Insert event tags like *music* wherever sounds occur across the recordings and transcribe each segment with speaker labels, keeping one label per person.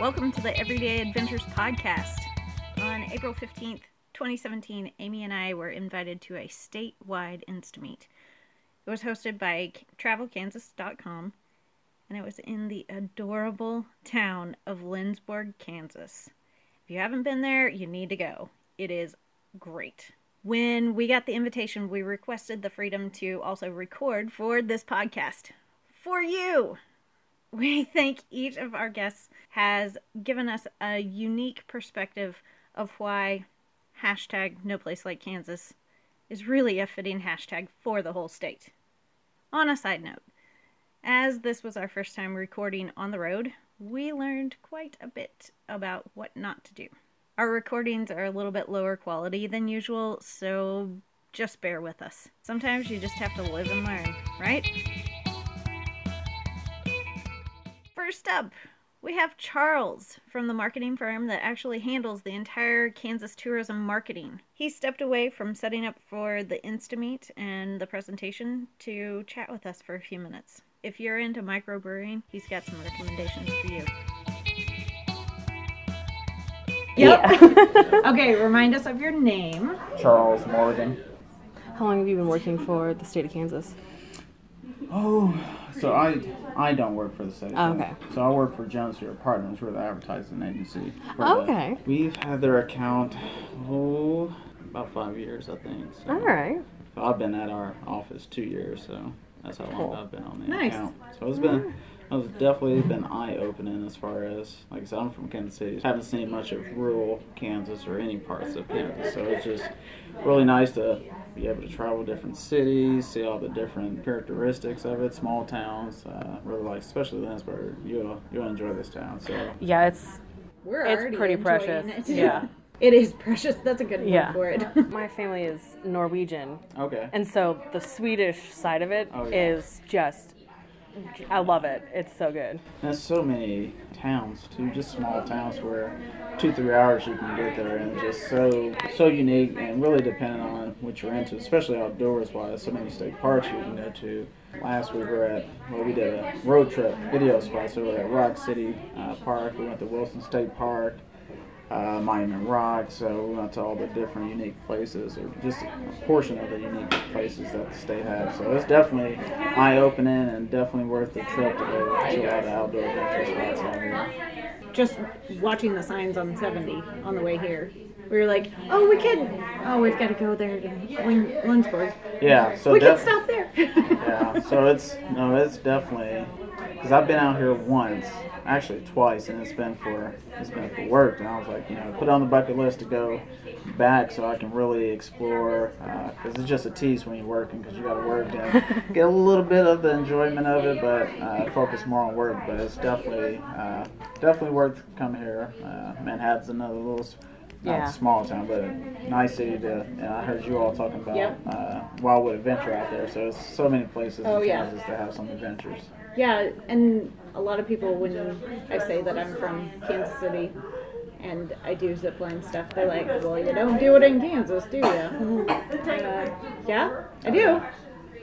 Speaker 1: Welcome to the Everyday Adventures podcast. On April 15th, 2017, Amy and I were invited to a statewide Instameet. It was hosted by travelkansas.com and it was in the adorable town of Lindsborg, Kansas. If you haven't been there, you need to go. It is great. When we got the invitation, we requested the freedom to also record for this podcast for you. *laughs* We think each of our guests has given us a unique perspective of why hashtag no place like Kansas is really a fitting hashtag for the whole state. On a side note, as this was our first time recording on the road, we learned quite a bit about what not to do. Our recordings are a little bit lower quality than usual, so just bear with us. Sometimes you just have to live and learn, right? First up, we have Charles from the marketing firm that actually handles the entire Kansas tourism marketing. He stepped away from setting up for the Instameet and the presentation to chat with us for a few minutes. If you're into microbrewing, he's got some recommendations for you. Yep. *laughs* okay, remind us of your name.
Speaker 2: Charles Morgan.
Speaker 3: How long have you been working for the state of Kansas?
Speaker 2: Oh, so I I don't work for the state.
Speaker 3: Oh, okay.
Speaker 2: So I work for Jones Stewart Partners. We're the advertising agency. for
Speaker 3: Oh,
Speaker 2: the-
Speaker 3: okay.
Speaker 2: We've had their account oh about five years, I think. So.
Speaker 3: All right.
Speaker 2: So I've been at our office two years, so that's how long I've been on the
Speaker 1: Nice.
Speaker 2: account. So it's been it's definitely been eye opening as far as like I said, I'm from Kansas City. I Haven't seen much of rural Kansas or any parts of Kansas, so it's just really nice to be able to travel different cities, see all the different characteristics of it, small towns. Uh, really like, especially Lindsborg. You'll you'll enjoy this town. So
Speaker 3: Yeah, it's
Speaker 1: We're
Speaker 3: It's
Speaker 1: already
Speaker 3: pretty
Speaker 1: enjoying
Speaker 3: precious.
Speaker 1: It.
Speaker 3: Yeah. *laughs*
Speaker 1: it is precious. That's a good word
Speaker 3: Yeah.
Speaker 1: for it. *laughs*
Speaker 3: my family is Norwegian,
Speaker 2: okay.
Speaker 3: and so the Swedish side of it is
Speaker 2: Oh, yeah.
Speaker 3: just I love it. It's so good.
Speaker 2: There's so many towns too, just small towns where two three hours you can get there, and just so so unique and really dependent on what you're into, especially outdoors wise. So many state parks you can go to. Last week we were at well, we did a road trip video spot, so we were at Rock City uh, Park. We went to Wilson State Park. Uh, Monument Rock, so we went to all the different unique places, or just a portion of the unique places that the state has. So it's definitely eye-opening and definitely worth the trip to go to all the outdoor adventure spots out here.
Speaker 1: Just watching the signs on 70 on the way here. We were like, oh, we could. Oh, we've got to go there to Lindsborg.
Speaker 2: Yeah, so
Speaker 1: we
Speaker 2: def-
Speaker 1: stop there.
Speaker 2: yeah, so it's no, it's definitely because I've been out here once, actually twice, and it's been for it's been for work, and I was like, you know, put it on the bucket list to go back so I can really explore because it's just a tease when you're working because you got to work and *laughs* get a little bit of the enjoyment of it, but uh, focus more on work. But it's definitely uh, definitely worth coming here. Uh, Manhattan's another little. Not
Speaker 3: Yeah.
Speaker 2: small town, but a nice city to. And I heard you all talking about
Speaker 1: Yep.
Speaker 2: uh, Wildwood Adventure out there. So there's so many places
Speaker 1: Oh,
Speaker 2: in
Speaker 1: yeah.
Speaker 2: That have some adventures.
Speaker 1: yeah, and a lot of people, when I say that I'm from Kansas City and I do zipline stuff, they're like, well, you don't do it in Kansas, do you? uh, yeah, I do.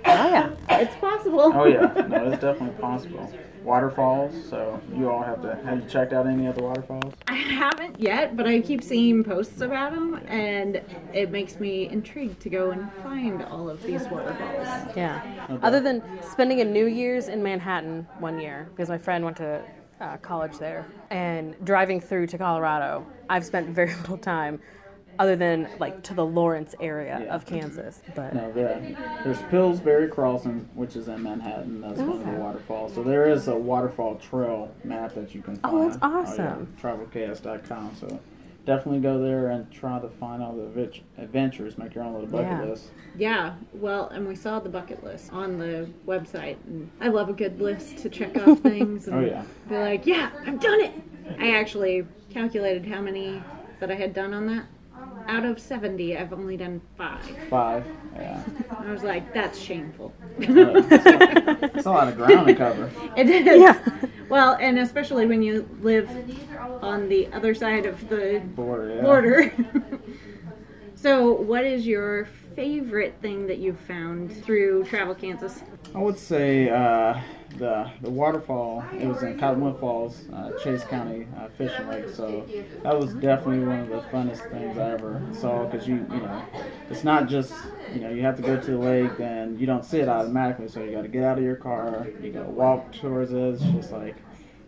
Speaker 3: Oh yeah.
Speaker 1: It's possible.
Speaker 2: Oh yeah, *laughs* no, it's definitely possible. Waterfalls. So you all have to. Have you checked out any of the waterfalls?
Speaker 1: I haven't yet, but I keep seeing posts about them, and it makes me intrigued to go and find all of these waterfalls.
Speaker 3: Yeah. Other than spending a New Year's in Manhattan one year, because my friend went to uh, college there, and driving through to Colorado, I've spent very *laughs* little time other than like to the Lawrence area
Speaker 2: Yeah.
Speaker 3: of Kansas. But
Speaker 2: No, there, there's Pillsbury Crossing, which is in Manhattan. That's one of the waterfalls. So there is a waterfall trail map that you can oh, find.
Speaker 3: Oh, that's
Speaker 2: yeah,
Speaker 3: awesome.
Speaker 2: travelks.com. So definitely go there and try to find all the advent- adventures. Make your own little bucket
Speaker 3: Yeah.
Speaker 2: list.
Speaker 1: Yeah, well, and we saw the bucket list on the website, and I love a good list to check off *laughs* things. And
Speaker 2: Oh, yeah.
Speaker 1: Be like, yeah, I've done it. I actually calculated how many that I had done on that. Out of 70, I've only done five.
Speaker 2: Five. Yeah.
Speaker 1: I was like, that's shameful.
Speaker 2: It's a lot of ground to cover. *laughs*
Speaker 1: It is.
Speaker 3: Yeah.
Speaker 1: Well, and especially when you live on the other side of the
Speaker 2: Border. Yeah.
Speaker 1: border. *laughs* so, what is your favorite thing that you've found through Travel Kansas?
Speaker 2: I would say uh, the the waterfall. It was in Cottonwood Falls, uh, Chase County uh, Fishing Lake. So that was definitely one of the funnest things I ever saw because you you know it's not just you know you have to go to the lake and you don't see it automatically. So you got to get out of your car, you got to walk towards it. It's just like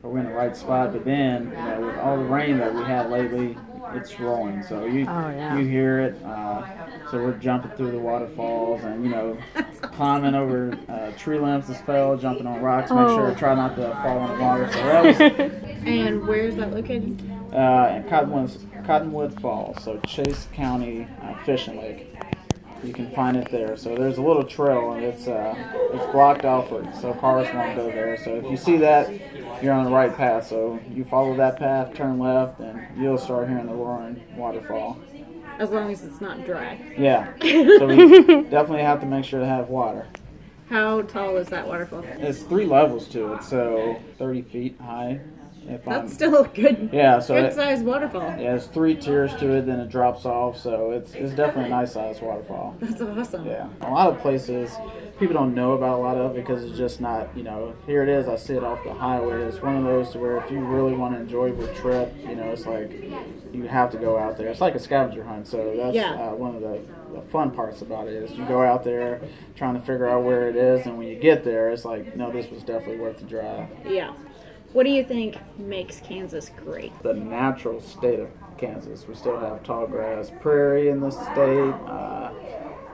Speaker 2: we're in the right spot? But then, you know, with all the rain that we had lately, it's rolling. So you
Speaker 3: Oh, yeah.
Speaker 2: you hear it. Uh, so we're jumping through the waterfalls and you know *laughs* climbing over uh, tree limbs as fell, jumping on rocks, make
Speaker 3: Oh.
Speaker 2: sure try not to fall in the water. So *laughs*
Speaker 4: And where is that located?
Speaker 2: uh, in Cottonwood, Cottonwood Falls, so Chase County uh, Fishing Lake. You can find it there. So there's a little trail, and it's uh, it's blocked off, so cars won't go there. So if you see that, you're on the right path. So you follow that path, turn left, and you'll start hearing the roaring waterfall.
Speaker 4: As long as it's not dry.
Speaker 2: Yeah. *laughs* So we definitely have to make sure to have water.
Speaker 4: How tall is that waterfall?
Speaker 2: It's three levels to it, so 30 feet high. If I'm,
Speaker 4: That's still a good,
Speaker 2: yeah, so
Speaker 4: good
Speaker 2: it,
Speaker 4: sized waterfall.
Speaker 2: Yeah, there's three tiers to it, then it drops off, so it's it's definitely a nice sized waterfall.
Speaker 4: That's awesome.
Speaker 2: Yeah, a lot of places people don't know about a lot of it because it's just not, you know, here it is. I see it off the highway. It's one of those where if you really want to enjoy your trip, you know, it's like you have to go out there. It's like a scavenger hunt, so that's
Speaker 4: Yeah.
Speaker 2: uh, one of the, the fun parts about it is you go out there trying to figure out where it is, and when you get there, it's like, no, this was definitely worth the drive.
Speaker 4: Yeah. What do you think makes Kansas great?
Speaker 2: the natural state of Kansas. We still have tall grass prairie in the state. Uh,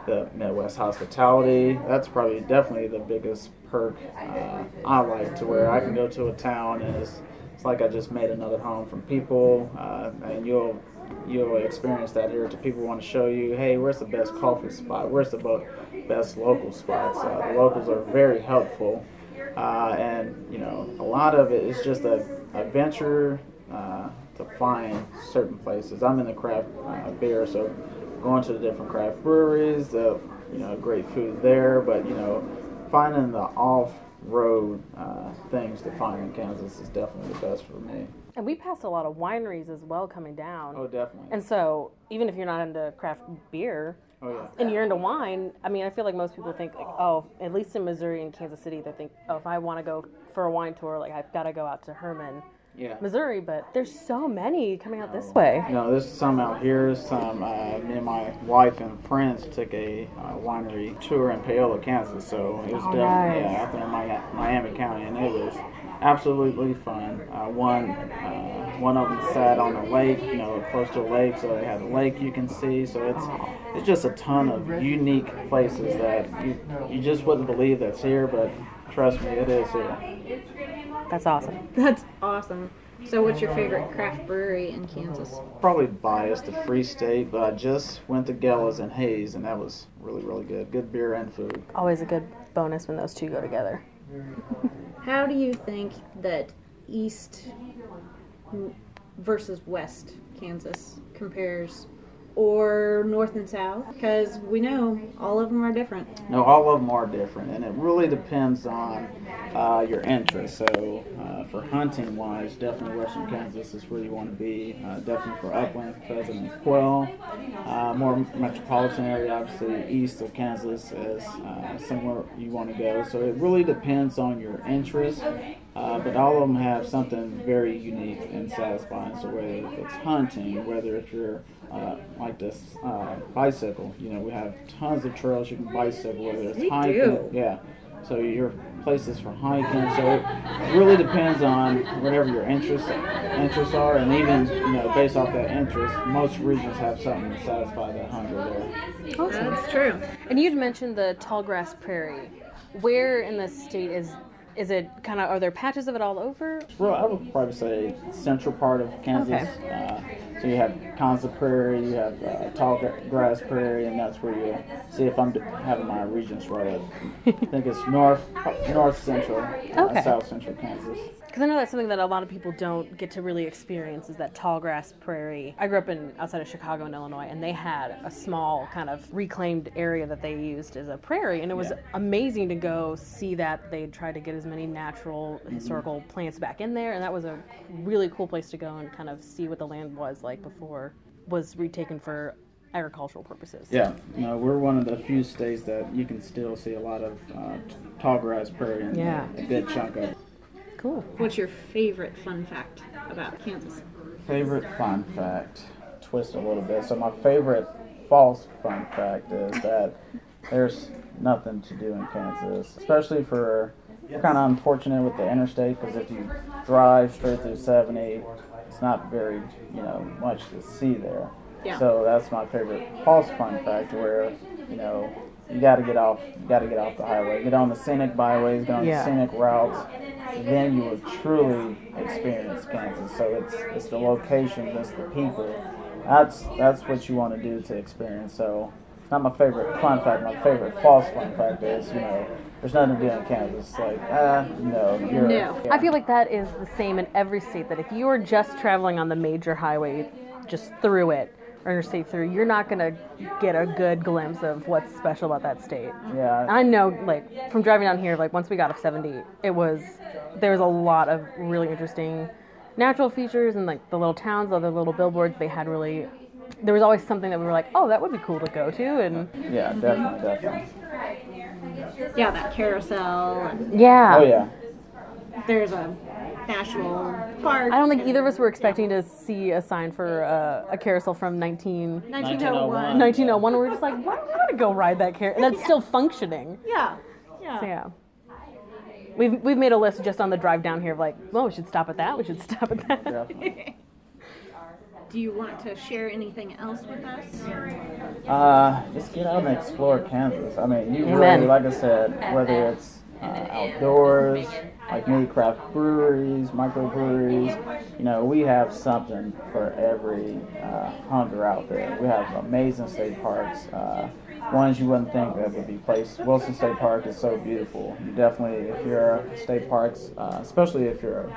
Speaker 2: the Midwest hospitality. That's probably definitely the biggest perk uh, I like to where I can go to a town and it's, it's like I just made another home from people, uh, and you'll you'll experience that here. People want to show you, hey, where's the best coffee spot? Where's the best local spots? Uh, the locals are very helpful, uh, and you know a lot of it is just a, a venture uh, to find certain places. I'm in the craft uh, beer, so going to the different craft breweries, the you know great food there, but you know finding the off-road uh, things to find in Kansas is definitely the best for me.
Speaker 3: And we passed a lot of wineries as well coming down.
Speaker 2: Oh, definitely.
Speaker 3: And so, even if you're not into craft beer
Speaker 2: oh yeah.
Speaker 3: and you're into wine, I mean, I feel like most people think, like, oh, at least in Missouri and Kansas City, they think, oh, if I want to go for a wine tour, like, I've got to go out to Hermann,
Speaker 2: Yeah.
Speaker 3: Missouri. But there's so many coming out this way.
Speaker 2: No, there's some out here. Some uh, me and my wife and friends took a uh, winery tour in Paola, Kansas. So it was
Speaker 3: Oh,
Speaker 2: definitely
Speaker 3: nice.
Speaker 2: yeah, out there in Mi- Miami County, and it was absolutely fun. Uh, one uh, one of them sat on a lake, you know, close to a lake, so they had a lake you can see. So it's it's just a ton of unique places that you you just wouldn't believe that's here, but trust me, it is here.
Speaker 3: That's awesome. *laughs*
Speaker 4: That's awesome. So, what's your favorite craft brewery in Kansas?
Speaker 2: Probably biased to Free State, but I just went to Gella's and Hays, and that was really really good. Good beer and food.
Speaker 3: Always a good bonus when those two go together.
Speaker 4: How do you think that East versus West Kansas compares, or North and South? Because we know all of them are different.
Speaker 2: No, all of them are different, and it really depends on uh, your interest. So, uh, for hunting wise, definitely Western Kansas is where you want to be. Uh, definitely for upland pheasant and quail. Uh, more metropolitan area, obviously, east of Kansas is uh, somewhere you want to go. So, it really depends on your interest. Uh, but all of them have something very unique and satisfying. So whether if it's hunting, whether if you're uh, like this uh, bicycle, you know, we have tons of trails you can bicycle. Whether it's
Speaker 4: We
Speaker 2: hiking,
Speaker 4: do.
Speaker 2: yeah. So your places for hiking. So it really depends on whatever your interests interests are, and even you know based off that interest, most regions have something to satisfy that hunger there.
Speaker 3: Awesome.
Speaker 4: That's true.
Speaker 3: And you'd mentioned the tall grass prairie. Where in the state is is it kind of are there patches of it all over?
Speaker 2: Well, I would probably say central part of Kansas. Uh, so you have Kansas Prairie, you have uh, tall grass prairie, and that's where you see if I'm having my regions right. I think it's north, north central, uh,
Speaker 3: Okay.
Speaker 2: south central Kansas.
Speaker 3: Because I know that's something that a lot of people don't get to really experience is that tall grass prairie. I grew up in outside of Chicago in Illinois, and they had a small kind of reclaimed area that they used as a prairie, and it was
Speaker 2: Yeah.
Speaker 3: amazing to go see that. They tried to get as many natural historical plants back in there, and that was a really cool place to go and kind of see what the land was like before was retaken for agricultural purposes.
Speaker 2: Yeah, no, we're one of the few states that you can still see a lot of uh, tall grass prairie and
Speaker 3: Yeah.
Speaker 2: a good chunk of it.
Speaker 3: Cool.
Speaker 4: What's your favorite fun fact about Kansas?
Speaker 2: Favorite fun fact, twist a little bit. So my favorite false fun fact is that there's nothing to do in Kansas, especially for we're kind of unfortunate with the interstate because if you drive straight through 70, it's not very you know much to see there.
Speaker 4: Yeah.
Speaker 2: So that's my favorite false fun fact where you know you got to get off you got to get off the highway, get on the scenic byways, get on
Speaker 3: Yeah.
Speaker 2: the scenic routes. Then you will truly experience Kansas. So it's it's the location, it's the people. That's that's what you want to do to experience. So it's not my favorite fun fact. My favorite false fun fact is you know there's nothing to do in Kansas. Like ah no you're
Speaker 4: No.
Speaker 2: yeah.
Speaker 3: I feel like that is the same in every state. That if you are just traveling on the major highway, just through it, or interstate through, you're not gonna get a good glimpse of what's special about that state.
Speaker 2: yeah
Speaker 3: I know, like from driving down here, like once we got up 70, it was there was a lot of really interesting natural features and like the little towns, other little billboards. They had really there was always something that we were like, oh, that would be cool to go to, and
Speaker 2: yeah definitely definitely.
Speaker 4: Yeah, that carousel. And
Speaker 3: yeah.
Speaker 2: Oh yeah.
Speaker 4: There's a national park.
Speaker 3: I don't think either of us were expecting to see a sign for uh, a carousel from 19,
Speaker 4: 1901.
Speaker 3: 1901. And we're just like, why do we want to go ride that carousel? And it's still functioning.
Speaker 4: Yeah. Yeah.
Speaker 3: So yeah. We've, we've made a list just on the drive down here of like, well, we should stop at that, we should stop at that.
Speaker 2: Definitely. *laughs*
Speaker 4: Do you want to share anything else with us?
Speaker 2: Uh, just get out and explore Kansas. I mean, you
Speaker 3: Amen.
Speaker 2: really, like I said, whether it's uh, outdoors, like me, craft breweries, microbreweries, you know, we have something for every uh, hunger out there. We have amazing state parks. Uh, ones you wouldn't think that would be placed. Wilson State Park is so beautiful. You definitely, if you're a state parks, uh, especially if you're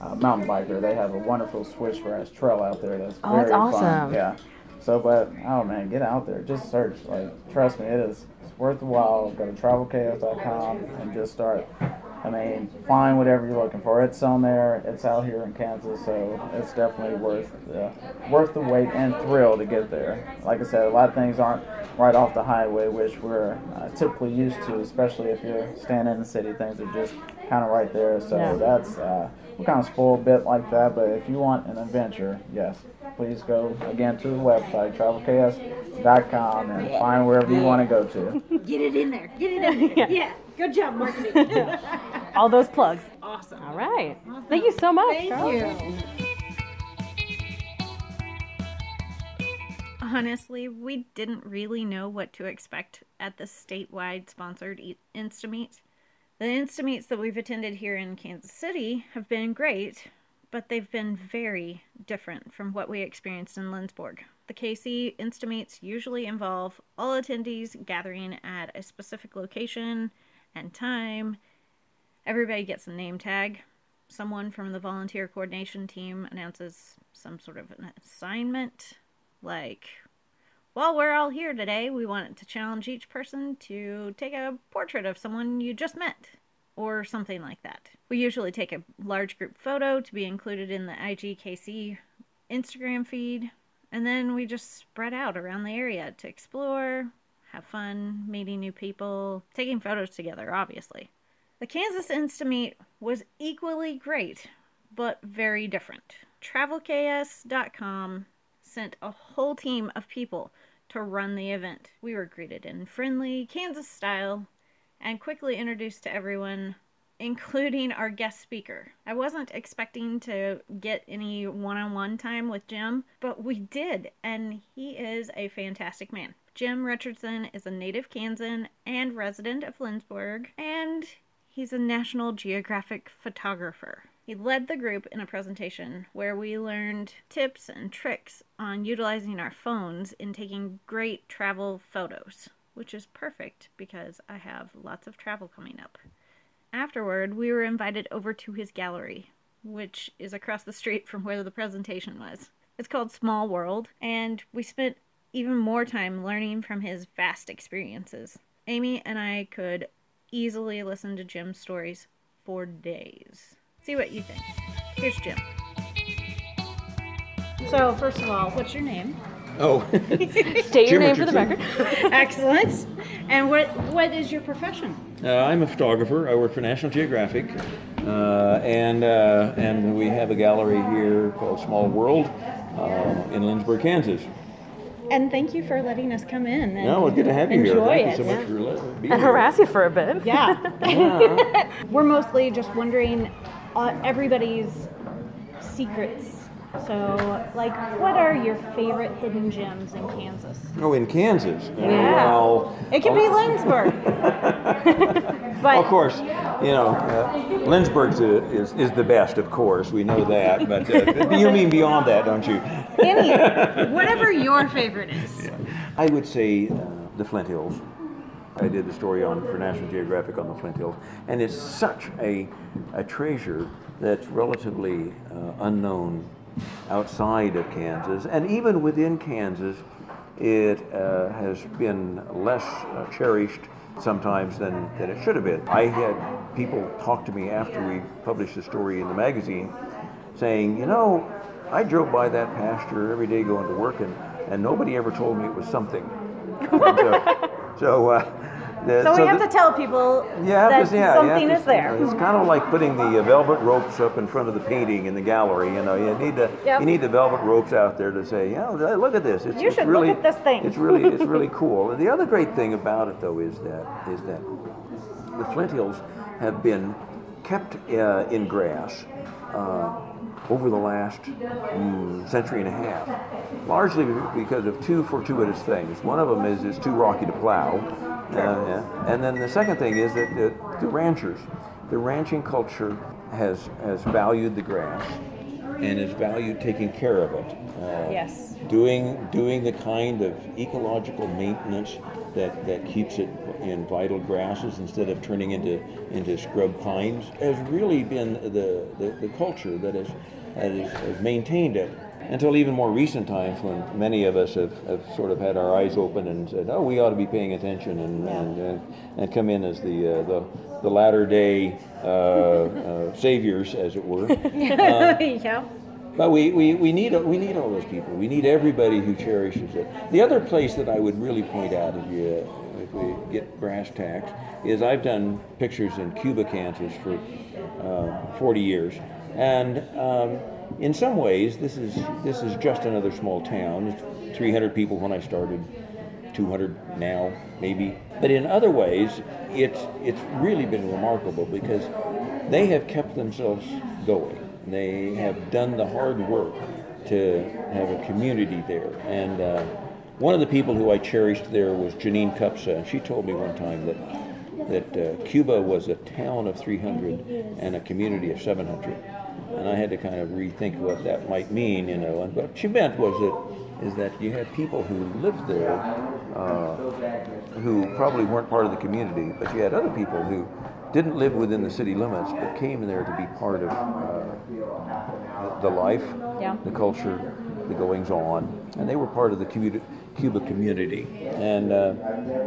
Speaker 2: a uh, mountain biker, they have a wonderful switchgrass trail out there that's
Speaker 3: Oh, that's
Speaker 2: very fun.
Speaker 3: awesome.
Speaker 2: Yeah. So, but oh man, get out there. Just search. Like, trust me, it is it's worth the while. Go to travelks.com and just start. I mean, find whatever you're looking for. It's on there. It's out here in Kansas, so it's definitely worth the worth the wait and thrill to get there. Like I said, a lot of things aren't right off the highway, which we're uh, typically used to, especially if you're staying in the city. Things are just kind of right there. So
Speaker 3: Yeah.
Speaker 2: that's uh, we're kind of spoiled a bit like that. But if you want an adventure, yes, please go again to the website travelks.com and find wherever you want to go to. *laughs*
Speaker 4: Get it in there. Get it in *laughs* there. yeah. Good job, marketing. *laughs*
Speaker 3: All those plugs.
Speaker 4: awesome.
Speaker 3: All right. Awesome. Thank you so much.
Speaker 4: Thank
Speaker 3: Charles.
Speaker 4: you.
Speaker 1: Honestly, we didn't really know what to expect at the statewide sponsored Instameet. The Instameets that we've attended here in Kansas City have been great, but they've been very different from what we experienced in Lindsborg. The KC Instameets usually involve all attendees gathering at a specific location and time. Everybody gets a name tag. Someone from the volunteer coordination team announces some sort of an assignment like, while we're all here today, we want to challenge each person to take a portrait of someone you just met, or something like that. We usually take a large group photo to be included in the IGKC Instagram feed, and then we just spread out around the area to explore, have fun, meeting new people, taking photos together, obviously. The Kansas Insta Meet was equally great, but very different. TravelKS.com sent a whole team of people to run the event. We were greeted in friendly Kansas style and quickly introduced to everyone, including our guest speaker. I wasn't expecting to get any one on one time with Jim, but we did, and he is a fantastic man. Jim Richardson is a native Kansan and resident of Lindsborg, and he's a National Geographic photographer. He led the group in a presentation where we learned tips and tricks on utilizing our phones in taking great travel photos, which is perfect because I have lots of travel coming up. Afterward, we were invited over to his gallery, which is across the street from where the presentation was. It's called Small World, and we spent even more time learning from his vast experiences. Amy and I could easily listen to Jim's stories for days. See what you think. Here's Jim.
Speaker 4: So, first of all, what's your name?
Speaker 5: Oh, *laughs*
Speaker 3: State your name for the
Speaker 5: Jim
Speaker 3: record.
Speaker 1: Excellent. And what what is your profession?
Speaker 5: uh, I'm a photographer. I work for National Geographic, uh, and uh, and we have a gallery here called Small World uh, in Lindsborg, Kansas.
Speaker 1: And thank you for letting us come in. And
Speaker 5: No, it's good to have you here.
Speaker 1: enjoy
Speaker 5: Thank
Speaker 1: it.
Speaker 5: you so much for letting me be
Speaker 3: And
Speaker 5: here.
Speaker 3: harass you for a bit.
Speaker 1: Yeah. *laughs* *laughs* We're mostly just wondering everybody's secrets. So, like, what are your favorite hidden gems in Kansas?
Speaker 5: Oh, in Kansas.
Speaker 1: Yeah.
Speaker 5: Well,
Speaker 1: It could be Lindsborg. *laughs* *laughs* but
Speaker 5: of course, you know, uh, Lindsborg is, is the best, of course. We know that. *laughs* But uh, you mean beyond that, don't you?
Speaker 1: any, whatever your favorite is.
Speaker 5: I would say uh, the Flint Hills. I did the story on for National Geographic on the Flint Hills, and it's such a, a treasure that's relatively uh, unknown outside of Kansas, and even within Kansas, it uh, has been less uh, cherished sometimes than, than it should have been. I had people talk to me after we published the story in the magazine saying, you know, I drove by that pasture every day going to work, and, and nobody ever told me it was something. *laughs* So, so, uh, the,
Speaker 1: So we have to tell people
Speaker 5: yeah,
Speaker 1: that
Speaker 5: yeah,
Speaker 1: something
Speaker 5: to-
Speaker 1: is there.
Speaker 5: It's kind of like putting the uh, velvet ropes up in front of the painting in the gallery. You know, you need the
Speaker 1: Yep.
Speaker 5: you need the velvet ropes out there to say, know, look at this. It's,
Speaker 1: You
Speaker 5: it's
Speaker 1: should look at this thing."
Speaker 5: It's really it's really *laughs* cool. And the other great thing about it, though, is that is that the Flint Hills have been kept uh, in grass. Uh, over the last mm, century and a half, largely because of two fortuitous things. One of them is it's too rocky to plow, uh, yeah. and then the second thing is that the, the ranchers, the ranching culture has has valued the grass and has valued taking care of it. Uh,
Speaker 1: Yes.
Speaker 5: doing doing the kind of ecological maintenance that, that keeps it in vital grasses instead of turning into into scrub pines has really been the, the, the culture that has, has, has maintained it until even more recent times when many of us have, have sort of had our eyes open and said, oh, we ought to be paying attention and, and, and, and come in as the, uh, the, the latter day uh, uh, saviors, as it were. *laughs* *laughs*
Speaker 1: yeah.
Speaker 5: But we, we, we, need, we need all those people. We need everybody who cherishes it. The other place that I would really point out if, you, if we get brass tacks is I've done pictures in Cuba, Kansas for uh, 40 years. And um, in some ways, this is, this is just another small town. It's 300 people when I started, 200 now, maybe. But in other ways, it's, it's really been remarkable because they have kept themselves going. They have done the hard work to have a community there. And uh, one of the people who I cherished there was Janine Cupsa, and she told me one time that that uh, Cuba was a town of 300 and a community of 700. And I had to kind of rethink what that might mean, you know. And what she meant was that is that you had people who lived there uh, who probably weren't part of the community, but you had other people who didn't live within the city limits, but came there to be part of uh, the life,
Speaker 1: Yeah.
Speaker 5: the culture, the goings on, and they were part of the commu- Cuba community, and uh,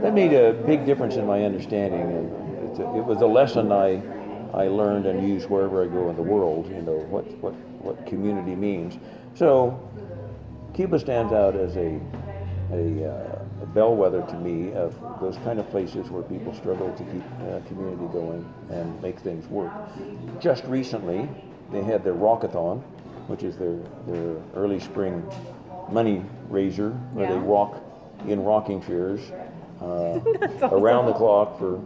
Speaker 5: that made a big difference in my understanding. And it was a lesson I I learned and use wherever I go in the world. You know what what what community means. So Cuba stands out as a a, uh, a bellwether to me of those kind of places where people struggle to keep uh, community going and make things work. Just recently, they had their Rockathon, which is their their early spring money raiser, where they walk in rocking chairs uh, *laughs* around the clock for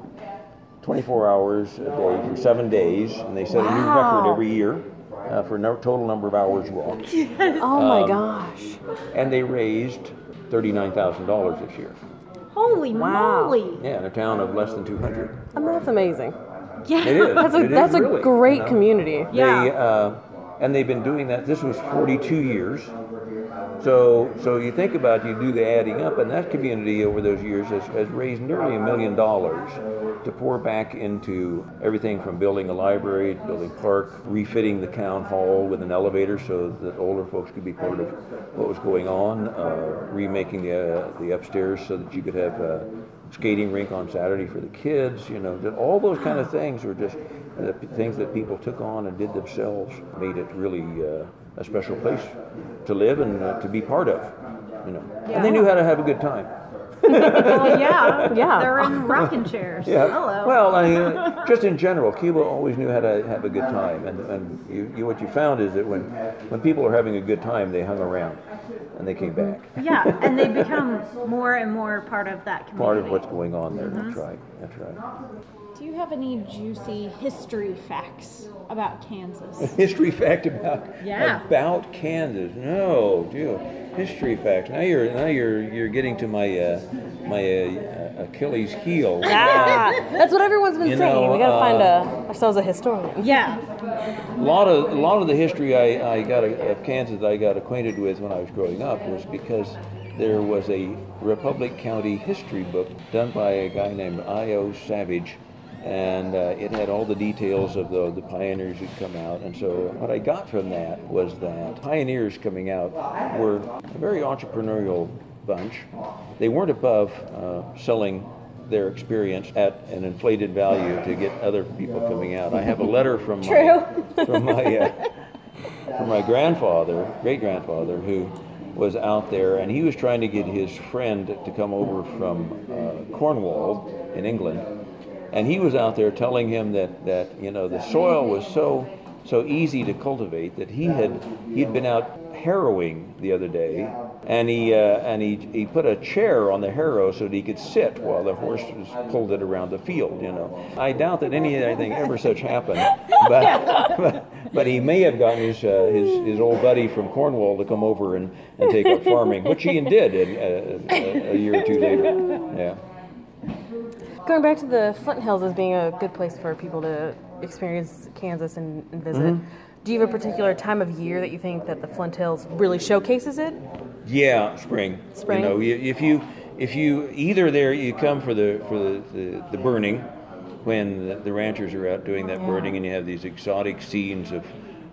Speaker 5: 24 hours a day for seven days, and they set a new record every year uh, for no, total number of hours walked. *laughs*
Speaker 3: Oh my
Speaker 5: Um,
Speaker 3: gosh.
Speaker 5: And they raised $39,000 this year.
Speaker 1: Holy
Speaker 3: Wow.
Speaker 1: moly.
Speaker 5: Yeah, in a town of less than 200.
Speaker 3: I mean, that's amazing.
Speaker 1: Yeah.
Speaker 5: It is. *laughs*
Speaker 3: That's a
Speaker 5: It is
Speaker 3: that's a
Speaker 5: really,
Speaker 3: great
Speaker 5: you know.
Speaker 3: community.
Speaker 1: Yeah.
Speaker 5: They, uh, and they've been doing that. This was 42 years. So, so you think about you do the adding up, and that community over those years has, has raised nearly a million dollars to pour back into everything from building a library, building park, refitting the town hall with an elevator so that older folks could be part of what was going on, uh, remaking the uh, the upstairs so that you could have a skating rink on Saturday for the kids. You know, that all those kind of things were just the things that people took on and did themselves, made it really uh, a special place to live and uh, to be part of. You know, and they knew how to have a good time.
Speaker 1: Well, yeah. *laughs*
Speaker 3: Yeah.
Speaker 1: They're in rocking chairs.
Speaker 5: Yeah.
Speaker 1: Hello.
Speaker 5: Well, I mean, *laughs* just in general, Cuba always knew how to have a good time, and, and you, you, what you found is that when when people are having a good time, they hung around, and they came back.
Speaker 1: yeah, and they become more and more part of that community.
Speaker 5: Part of what's going on there. That's mm-hmm. right. That's right.
Speaker 1: Do you have any juicy history facts about Kansas?
Speaker 5: A *laughs* History fact about
Speaker 1: Yeah.
Speaker 5: about Kansas. No, dude. History facts. Now you're now you're you're getting to my uh, my uh, Achilles heel. *laughs*
Speaker 3: Ah, that's what everyone's been
Speaker 5: You
Speaker 3: saying.
Speaker 5: know,
Speaker 3: we gotta find
Speaker 5: uh,
Speaker 3: a, ourselves a historian.
Speaker 1: yeah.
Speaker 5: A lot of a lot of the history I, I got of Kansas I got acquainted with when I was growing up was because there was a Republic County history book done by a guy named I.O. Savage, and uh, it had all the details of the the pioneers who'd come out. And so what I got from that was that pioneers coming out were a very entrepreneurial bunch. They weren't above uh, selling their experience at an inflated value to get other people coming out. I have a letter from
Speaker 1: True.
Speaker 5: my, from my uh, from my grandfather, great grandfather, who was out there, and he was trying to get his friend to come over from uh, Cornwall in England, and he was out there telling him that that you know the soil was so so easy to cultivate that he had he'd been out harrowing the other day. And he uh, and he, he put a chair on the harrow so that he could sit while the horse pulled it around the field you know. I doubt that anything ever such happened *laughs* but but, he may have gotten his, uh, his his old buddy from cornwall to come over and, and take up farming which he did in, uh, a, a year or two later. Yeah
Speaker 3: Going back to the Flint Hills as being a good place for people to experience Kansas and, and visit.
Speaker 5: Mm-hmm.
Speaker 3: Do you have a particular time of year that you think that the Flint Hills really showcases it?
Speaker 5: Yeah, spring.
Speaker 3: Spring?
Speaker 5: You know, if you if you either there you come for the for the, the, the burning when the, the ranchers are out doing that burning and you have these exotic scenes of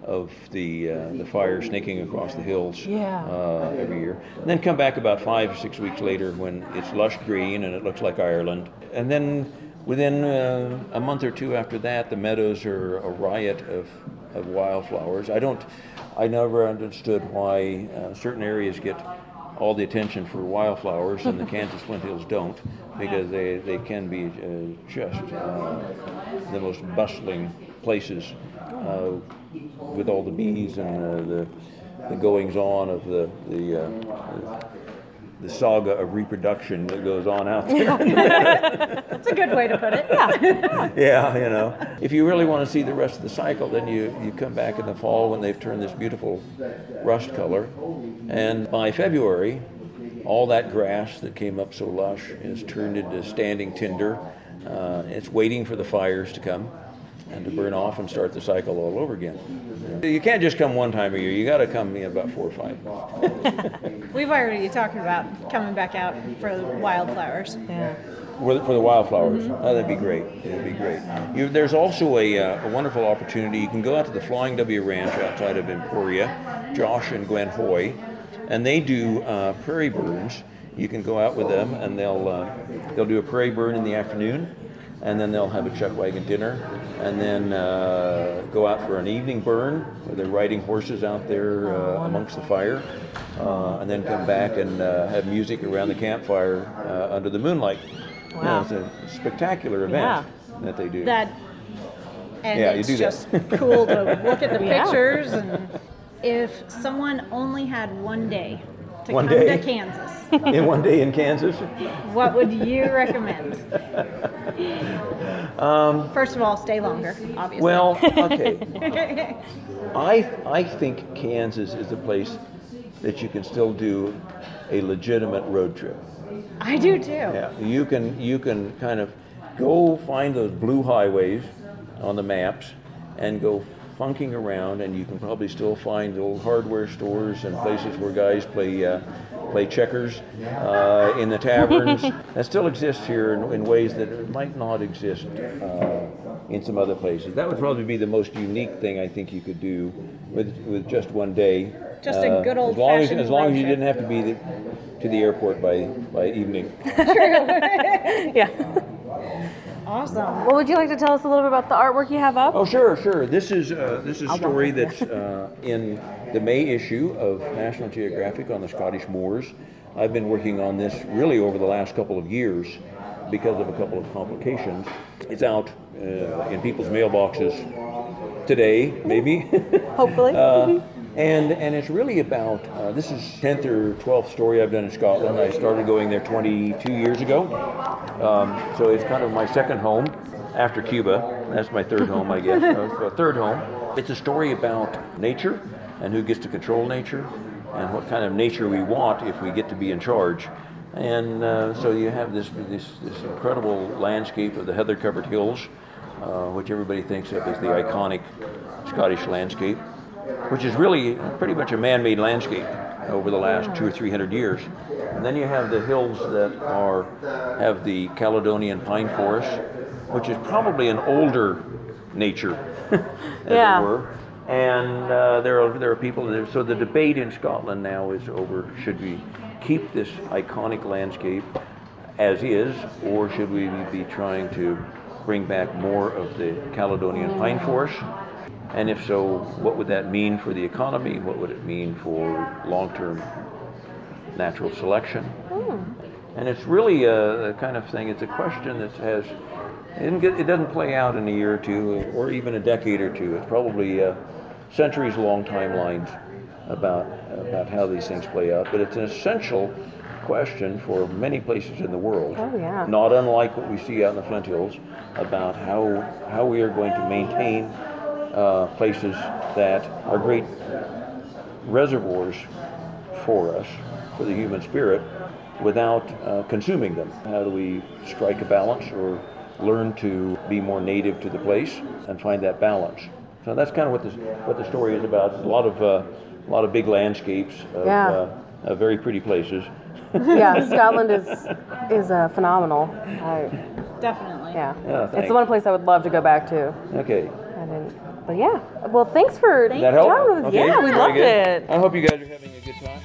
Speaker 5: of the uh, the fire snaking across the hills
Speaker 3: Yeah.
Speaker 5: uh, every year. And then come back about five or six weeks later when it's lush green and it looks like Ireland. And then within uh, a month or two after that, the meadows are a riot of, of wildflowers. I don't, I never understood why uh, certain areas get all the attention for wildflowers and the *laughs* Kansas Flint Hills don't, because they, they can be uh, just uh, the most bustling places uh, with all the bees and uh, the, the goings on of the, the, uh, the saga of reproduction that goes on out there. *laughs*
Speaker 1: That's a good way to put it. Yeah.
Speaker 5: yeah, you know. If you really want to see the rest of the cycle, then you, you come back in the fall when they've turned this beautiful rust color. And by February, all that grass that came up so lush is turned into standing tinder. Uh, it's waiting for the fires to come and to burn off and start the cycle all over again. You can't just come one time a year. You got to come in about four or five. *laughs*
Speaker 1: We've already talked about coming back out for the wildflowers.
Speaker 3: Yeah.
Speaker 5: For the, for the wildflowers. Oh, that'd be great. That'd be great. You, there's also a, uh, a wonderful opportunity. You can go out to the Flying W Ranch outside of Emporia, Josh and Gwen Hoy, and they do uh, prairie burns. You can go out with them, and they'll uh, they'll do a prairie burn in the afternoon, and then they'll have a chuck wagon dinner, and then uh, go out for an evening burn where they're riding horses out there uh, amongst the fire, uh, and then come back and uh, have music around the campfire uh, under the moonlight. You know, it's a spectacular event that they do.
Speaker 1: That and
Speaker 5: Yeah, you
Speaker 1: it's
Speaker 5: do that.
Speaker 1: just cool to look at the *laughs*
Speaker 3: Yeah.
Speaker 1: pictures and if someone only had one day to
Speaker 5: One
Speaker 1: come
Speaker 5: day?
Speaker 1: to Kansas, *laughs*
Speaker 5: in one day in Kansas.
Speaker 1: what would you recommend? *laughs* First of all, stay longer, obviously.
Speaker 5: Um, Well, okay. *laughs* I I think Kansas is a place that you can still do a legitimate road trip.
Speaker 1: I do too.
Speaker 5: Yeah, you can you can kind of go find those blue highways on the maps and go funking around, and you can probably still find old hardware stores and places where guys play uh, play checkers uh, in the taverns. *laughs* that still exists here in, in ways that might not exist uh, in some other places. That would probably be the most unique thing I think you could do with with just one day.
Speaker 1: Just a
Speaker 5: Uh,
Speaker 1: good
Speaker 5: as long as, as long as you
Speaker 1: trip.
Speaker 5: didn't have to be the, to the airport by by evening. *laughs* *laughs*
Speaker 3: Yeah.
Speaker 1: Awesome.
Speaker 3: Well, would you like to tell us a little bit about the artwork you have up?
Speaker 5: Oh, sure, sure. This is uh, this is a story that's uh, in the May issue of National Geographic on the Scottish Moors. I've been working on this really over the last couple of years because of a couple of complications. It's out uh, in people's mailboxes today, maybe. *laughs*
Speaker 3: Hopefully.
Speaker 5: And and it's really about uh, this is 10th or 12th story I've done in Scotland. I started going there 22 years ago, um, so it's kind of my second home after Cuba. That's my third home, I guess. *laughs* uh, third home. It's a story about nature and who gets to control nature and what kind of nature we want if we get to be in charge. And uh, so you have this, this, this incredible landscape of the heather covered hills, uh, which everybody thinks of as the iconic Scottish landscape, which is really pretty much a man made landscape over the last two or three hundred years. And then you have the hills that are have the Caledonian pine forest, which is probably an older nature, *laughs* as
Speaker 3: Yeah.
Speaker 5: it were. And uh, there are there are people there. So the debate in Scotland now is over: should we keep this iconic landscape as is, or should we be trying to bring back more of the Caledonian pine forest? And if so, what would that mean for the economy? What would it mean for long-term natural selection? And it's really a, a kind of thing. It's a question that has it doesn't, get, it doesn't play out in a year or two, or even a decade or two. It's probably uh, centuries-long timelines about about how these things play out. But it's an essential question for many places in the world.
Speaker 3: Oh, yeah.
Speaker 5: Not unlike what we see out in the Flint Hills about how how we are going to maintain uh, places that are great reservoirs for us, for the human spirit, without uh, consuming them. How do we strike a balance or learn to be more native to the place and find that balance? So that's kind of what this what the story is about. A lot of uh, a lot of big landscapes of,
Speaker 3: Yeah.
Speaker 5: uh, of very pretty places. *laughs*
Speaker 3: yeah, Scotland is is uh, phenomenal. I,
Speaker 1: Definitely.
Speaker 3: yeah,
Speaker 5: Yeah,
Speaker 3: it's the one place I would love to go back to.
Speaker 5: Okay,
Speaker 3: I didn't, but yeah. Well, thanks for
Speaker 5: Did that help?
Speaker 3: with-
Speaker 5: Okay,
Speaker 3: Yeah, we
Speaker 5: very
Speaker 3: loved
Speaker 5: good.
Speaker 3: it.
Speaker 5: I hope you guys are having a good time.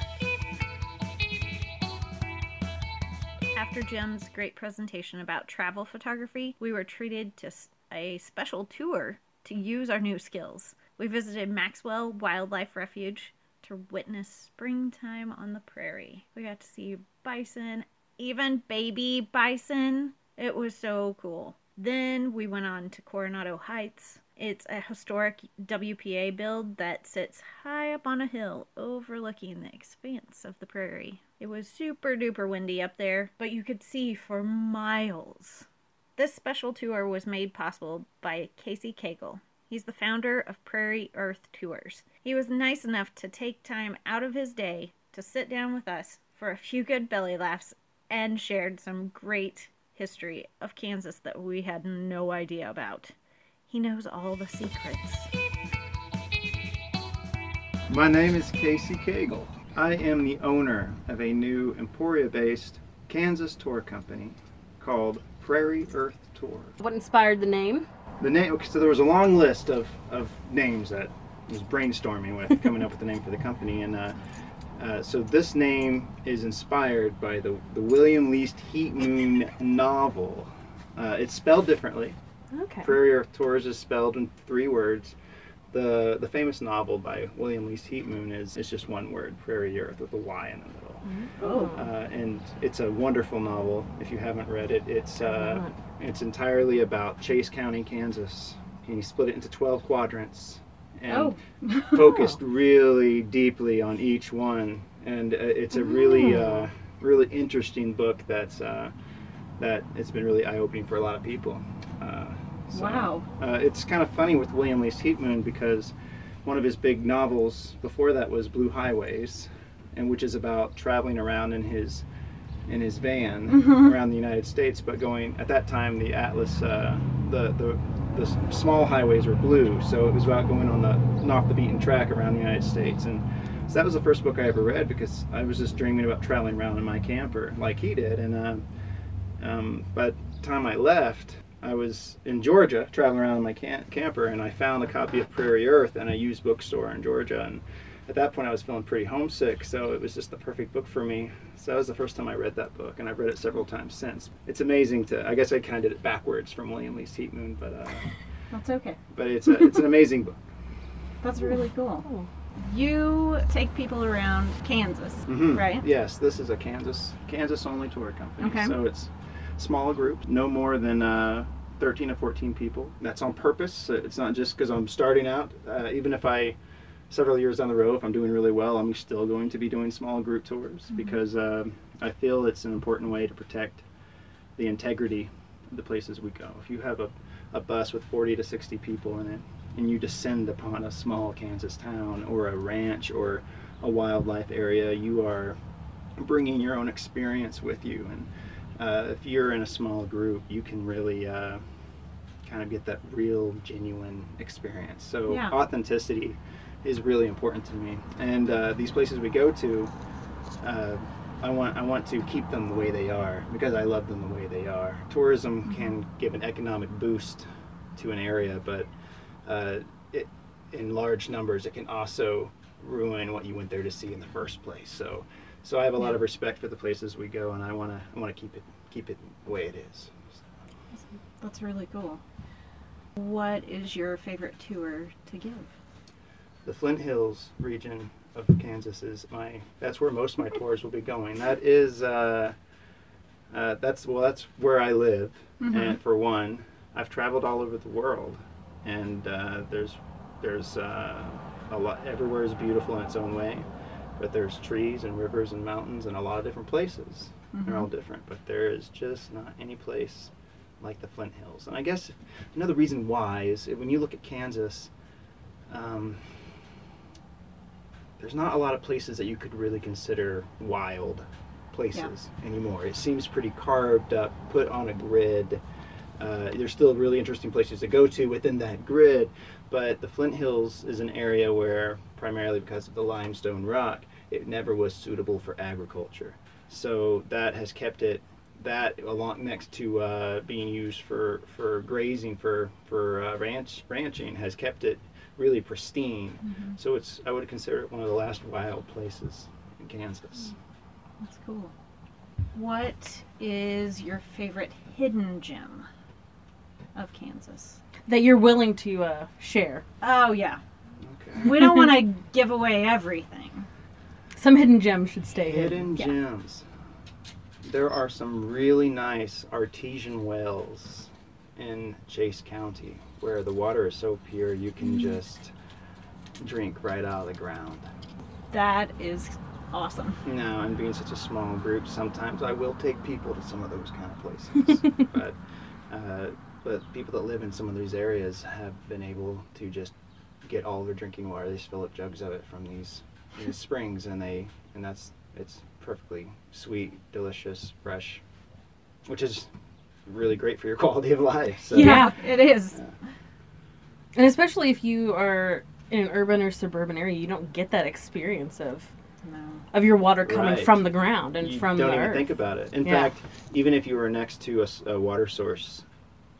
Speaker 1: After Jim's great presentation about travel photography, we were treated to a special tour to use our new skills. We visited Maxwell Wildlife Refuge to witness springtime on the prairie. We got to see bison, even baby bison. It was so cool. Then we went on to Coronado Heights. It's a historic WPA build that sits high up on a hill overlooking the expanse of the prairie. It was super duper windy up there, but you could see for miles. This special tour was made possible by Casey Cagle. He's the founder of Prairie Earth Tours. He was nice enough to take time out of his day to sit down with us for a few good belly laughs and shared some great history of Kansas that we had no idea about. He knows all the secrets.
Speaker 6: My name is Casey Cagle. I am the owner of a new Emporia based Kansas tour company called Prairie Earth Tours.
Speaker 3: What inspired the name?
Speaker 6: The name, okay, so there was a long list of, of names that I was brainstorming with, *laughs* coming up with the name for the company. And uh, uh, so this name is inspired by the, the William Least Heat Moon novel. Uh, it's spelled differently.
Speaker 3: Okay.
Speaker 6: Prairie Earth Tours is spelled in three words. The the famous novel by William Least Heat Moon is, is just one word, PrairyErth, with a Y in the middle.
Speaker 3: Oh.
Speaker 6: Uh, and it's a wonderful novel. If you haven't read it, it's uh, it's entirely about Chase County, Kansas. And he split it into twelve quadrants and
Speaker 1: Oh. *laughs*
Speaker 6: focused really deeply on each one. And uh, it's a really uh, really interesting book that's uh, that it's been really eye opening for a lot of people. Uh, so,
Speaker 1: Wow.
Speaker 6: Uh, it's kind of funny with William Least Heat Moon because one of his big novels before that was Blue Highways, and which is about traveling around in his in his van around the United States, but going at that time the Atlas uh, the, the the small highways were blue, so it was about going on the off the beaten track around the United States, and so that was the first book I ever read because I was just dreaming about traveling around in my camper like he did, and uh, um, by the time I left, I was in Georgia traveling around in my cam- camper, and I found a copy of PrairyErth in a used bookstore in Georgia. And at that point, I was feeling pretty homesick, so it was just the perfect book for me. So that was the first time I read that book, and I've read it several times since. It's amazing to. I guess I kind of did it backwards from William Least Heat Moon, but uh,
Speaker 1: That's okay.
Speaker 6: but it's a, it's an amazing book. *laughs*
Speaker 1: That's really cool. you take people around Kansas,
Speaker 6: Mhm.
Speaker 1: right?
Speaker 6: Yes, this is a Kansas Kansas only tour company.
Speaker 1: Okay.
Speaker 6: So it's small group, no more than uh, 13 to 14 people. That's on purpose. It's not just because I'm starting out. Uh, even if I several years down the road, if I'm doing really well, I'm still going to be doing small group tours because um I feel it's an important way to protect the integrity of the places we go. If you have a, a bus with 40 to 60 people in it and you descend upon a small Kansas town or a ranch or a wildlife area, you are bringing your own experience with you. And uh, if you're in a small group, you can really uh, kind of get that real, genuine experience. So
Speaker 1: Yeah.
Speaker 6: authenticity is really important to me. And uh, these places we go to, uh, I want I want to keep them the way they are because I love them the way they are. Tourism can give an economic boost to an area, but uh, it, in large numbers, it can also ruin what you went there to see in the first place. So, so I have a lot of respect for the places we go, and I want to I want to keep it keep it the way it is.
Speaker 1: That's really cool. What is your favorite tour to give?
Speaker 6: The Flint Hills region of Kansas is my that's where most of my tours will be going. That is uh, uh, that's well that's where I live, and for one, I've traveled all over the world, and uh, there's there's uh, a lot everywhere is beautiful in its own way, but there's trees and rivers and mountains and a lot of different places. They're all different, but there is just not any place like the Flint Hills. And I guess another reason why is when you look at Kansas. Um, there's not a lot of places that you could really consider wild places anymore. It seems pretty carved up, put on a grid. Uh, there's still really interesting places to go to within that grid, but the Flint Hills is an area where, primarily because of the limestone rock, it never was suitable for agriculture. So that has kept it that along next to uh, being used for, for grazing for for uh, ranch ranching has kept it really pristine. So it's I would consider it one of the last wild places in Kansas.
Speaker 1: That's cool. What is your favorite hidden gem of Kansas?
Speaker 3: That you're willing to uh, share.
Speaker 1: Oh yeah.
Speaker 6: Okay.
Speaker 1: We don't want to *laughs* give away everything.
Speaker 3: Some hidden gems should stay
Speaker 6: hidden.
Speaker 3: Yeah.
Speaker 6: gems. There are some really nice artesian wells in Chase County where the water is so pure you can just drink right out of the ground.
Speaker 1: That is awesome.
Speaker 6: Now, and being such a small group, sometimes I will take people to some of those kind of places. *laughs* but, uh, but people that live in some of these areas have been able to just get all their drinking water. They just fill up jugs of it from these, these springs, and they and that's it's perfectly sweet, delicious, fresh, which is really great for your *laughs* quality of life. So,
Speaker 3: Yeah.
Speaker 1: it is.
Speaker 3: And especially if you are in an urban or suburban area, you don't get that experience of
Speaker 1: No.
Speaker 3: of your water coming
Speaker 6: Right.
Speaker 3: from the ground and
Speaker 6: you
Speaker 3: from
Speaker 6: don't
Speaker 3: the
Speaker 6: even
Speaker 3: earth.
Speaker 6: think about it. In
Speaker 3: Yeah.
Speaker 6: fact, even if you were next to a water source,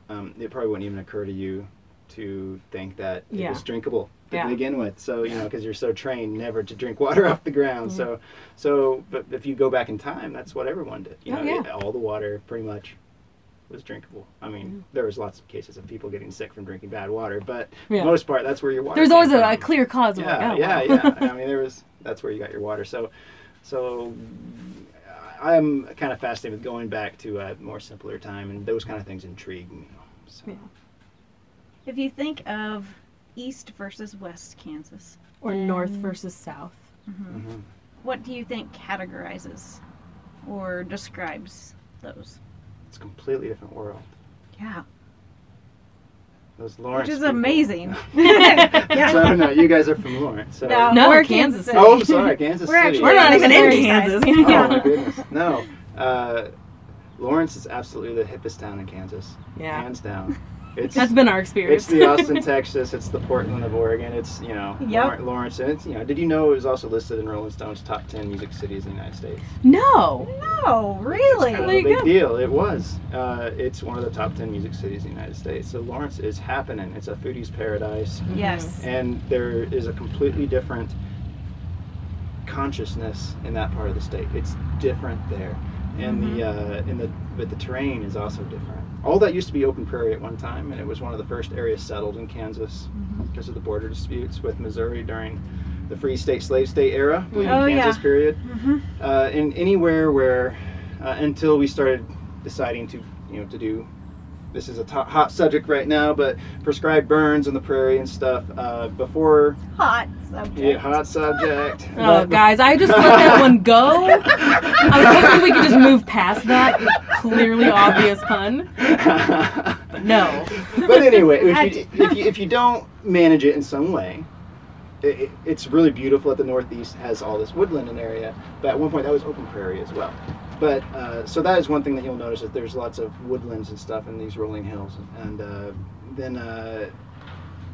Speaker 6: um, it probably wouldn't even occur to you to think that it
Speaker 3: Yeah.
Speaker 6: was drinkable to
Speaker 3: Yeah.
Speaker 6: begin with. So you know, because you're so trained never to drink *laughs* water off the ground. So, so but if you go back in time, that's what everyone did. You
Speaker 3: Oh,
Speaker 6: know,
Speaker 3: yeah.
Speaker 6: it- all the water pretty much was drinkable. I mean,
Speaker 3: Mm-hmm.
Speaker 6: there was lots of cases of people getting sick from drinking bad water, but
Speaker 3: Yeah.
Speaker 6: most part, that's where your water.
Speaker 3: There's
Speaker 6: came
Speaker 3: always a, a clear cause of
Speaker 6: Yeah,
Speaker 3: like, oh,
Speaker 6: yeah,
Speaker 3: wow.
Speaker 6: yeah. *laughs* I mean, there was that's where you got your water. So, so I'm kind of fascinated with going back to a more simpler time, and those kind of things intrigue me. So,
Speaker 3: Yeah.
Speaker 1: If you think of East versus West Kansas,
Speaker 3: or north versus south.
Speaker 6: mhm.
Speaker 1: what do you think categorizes or describes those?
Speaker 6: it's a completely different world.
Speaker 1: Yeah.
Speaker 6: Those Lawrence,
Speaker 1: Which is
Speaker 6: people-
Speaker 1: amazing.
Speaker 6: so I don't know. You guys are from Lawrence, so.
Speaker 1: No,
Speaker 3: No,
Speaker 1: we're
Speaker 3: Kansas
Speaker 1: Kansas City.
Speaker 6: Oh, I'm sorry, Kansas
Speaker 1: We're
Speaker 6: City.
Speaker 3: We're not even in
Speaker 1: Missouri.
Speaker 3: Kansas. *laughs*
Speaker 6: Oh my goodness. No. Uh, Lawrence is absolutely the hippest town in Kansas.
Speaker 3: Yeah.
Speaker 6: Hands down. It's
Speaker 3: That's been our experience.
Speaker 6: It's the Austin, *laughs* Texas. It's the Portland of Oregon. It's you know
Speaker 1: Yep.
Speaker 6: Lawrence. Lawrence. And it's you know. Did you know it was also listed in Rolling Stone's top ten music cities in the United States?
Speaker 3: no.
Speaker 1: No, really?
Speaker 6: Kind of a big
Speaker 3: go.
Speaker 6: deal. It was. Uh, it's one of the top ten music cities in the United States. So Lawrence is happening. It's a foodie's paradise,
Speaker 1: Yes.
Speaker 6: and there is a completely different consciousness in that part of the state. It's different there, and the uh, in the but the terrain is also different. All that used to be open prairie at one time, and it was one of the first areas settled in Kansas because of the border disputes with Missouri during the Free State Slave State era,
Speaker 4: Oh,
Speaker 6: Kansas
Speaker 4: yeah. Mm-hmm.
Speaker 6: period, uh, and anywhere where uh, until we started deciding to you know to do this is a hot subject right now, but prescribed burns on the prairie and stuff uh, before
Speaker 4: Hot subject.
Speaker 6: yeah, hot subject. *laughs*
Speaker 3: Oh,
Speaker 6: But-
Speaker 3: guys, I just let that one go. *laughs* I was hoping we could just move past that clearly obvious pun. But no.
Speaker 6: but anyway, if you, if you if you don't manage it in some way, it, it- it's really beautiful. At the northeast has all this woodland and area, but at one point that was open prairie as well. But uh, so that is one thing that you'll notice that there's lots of woodlands and stuff in these rolling hills, and uh, then uh,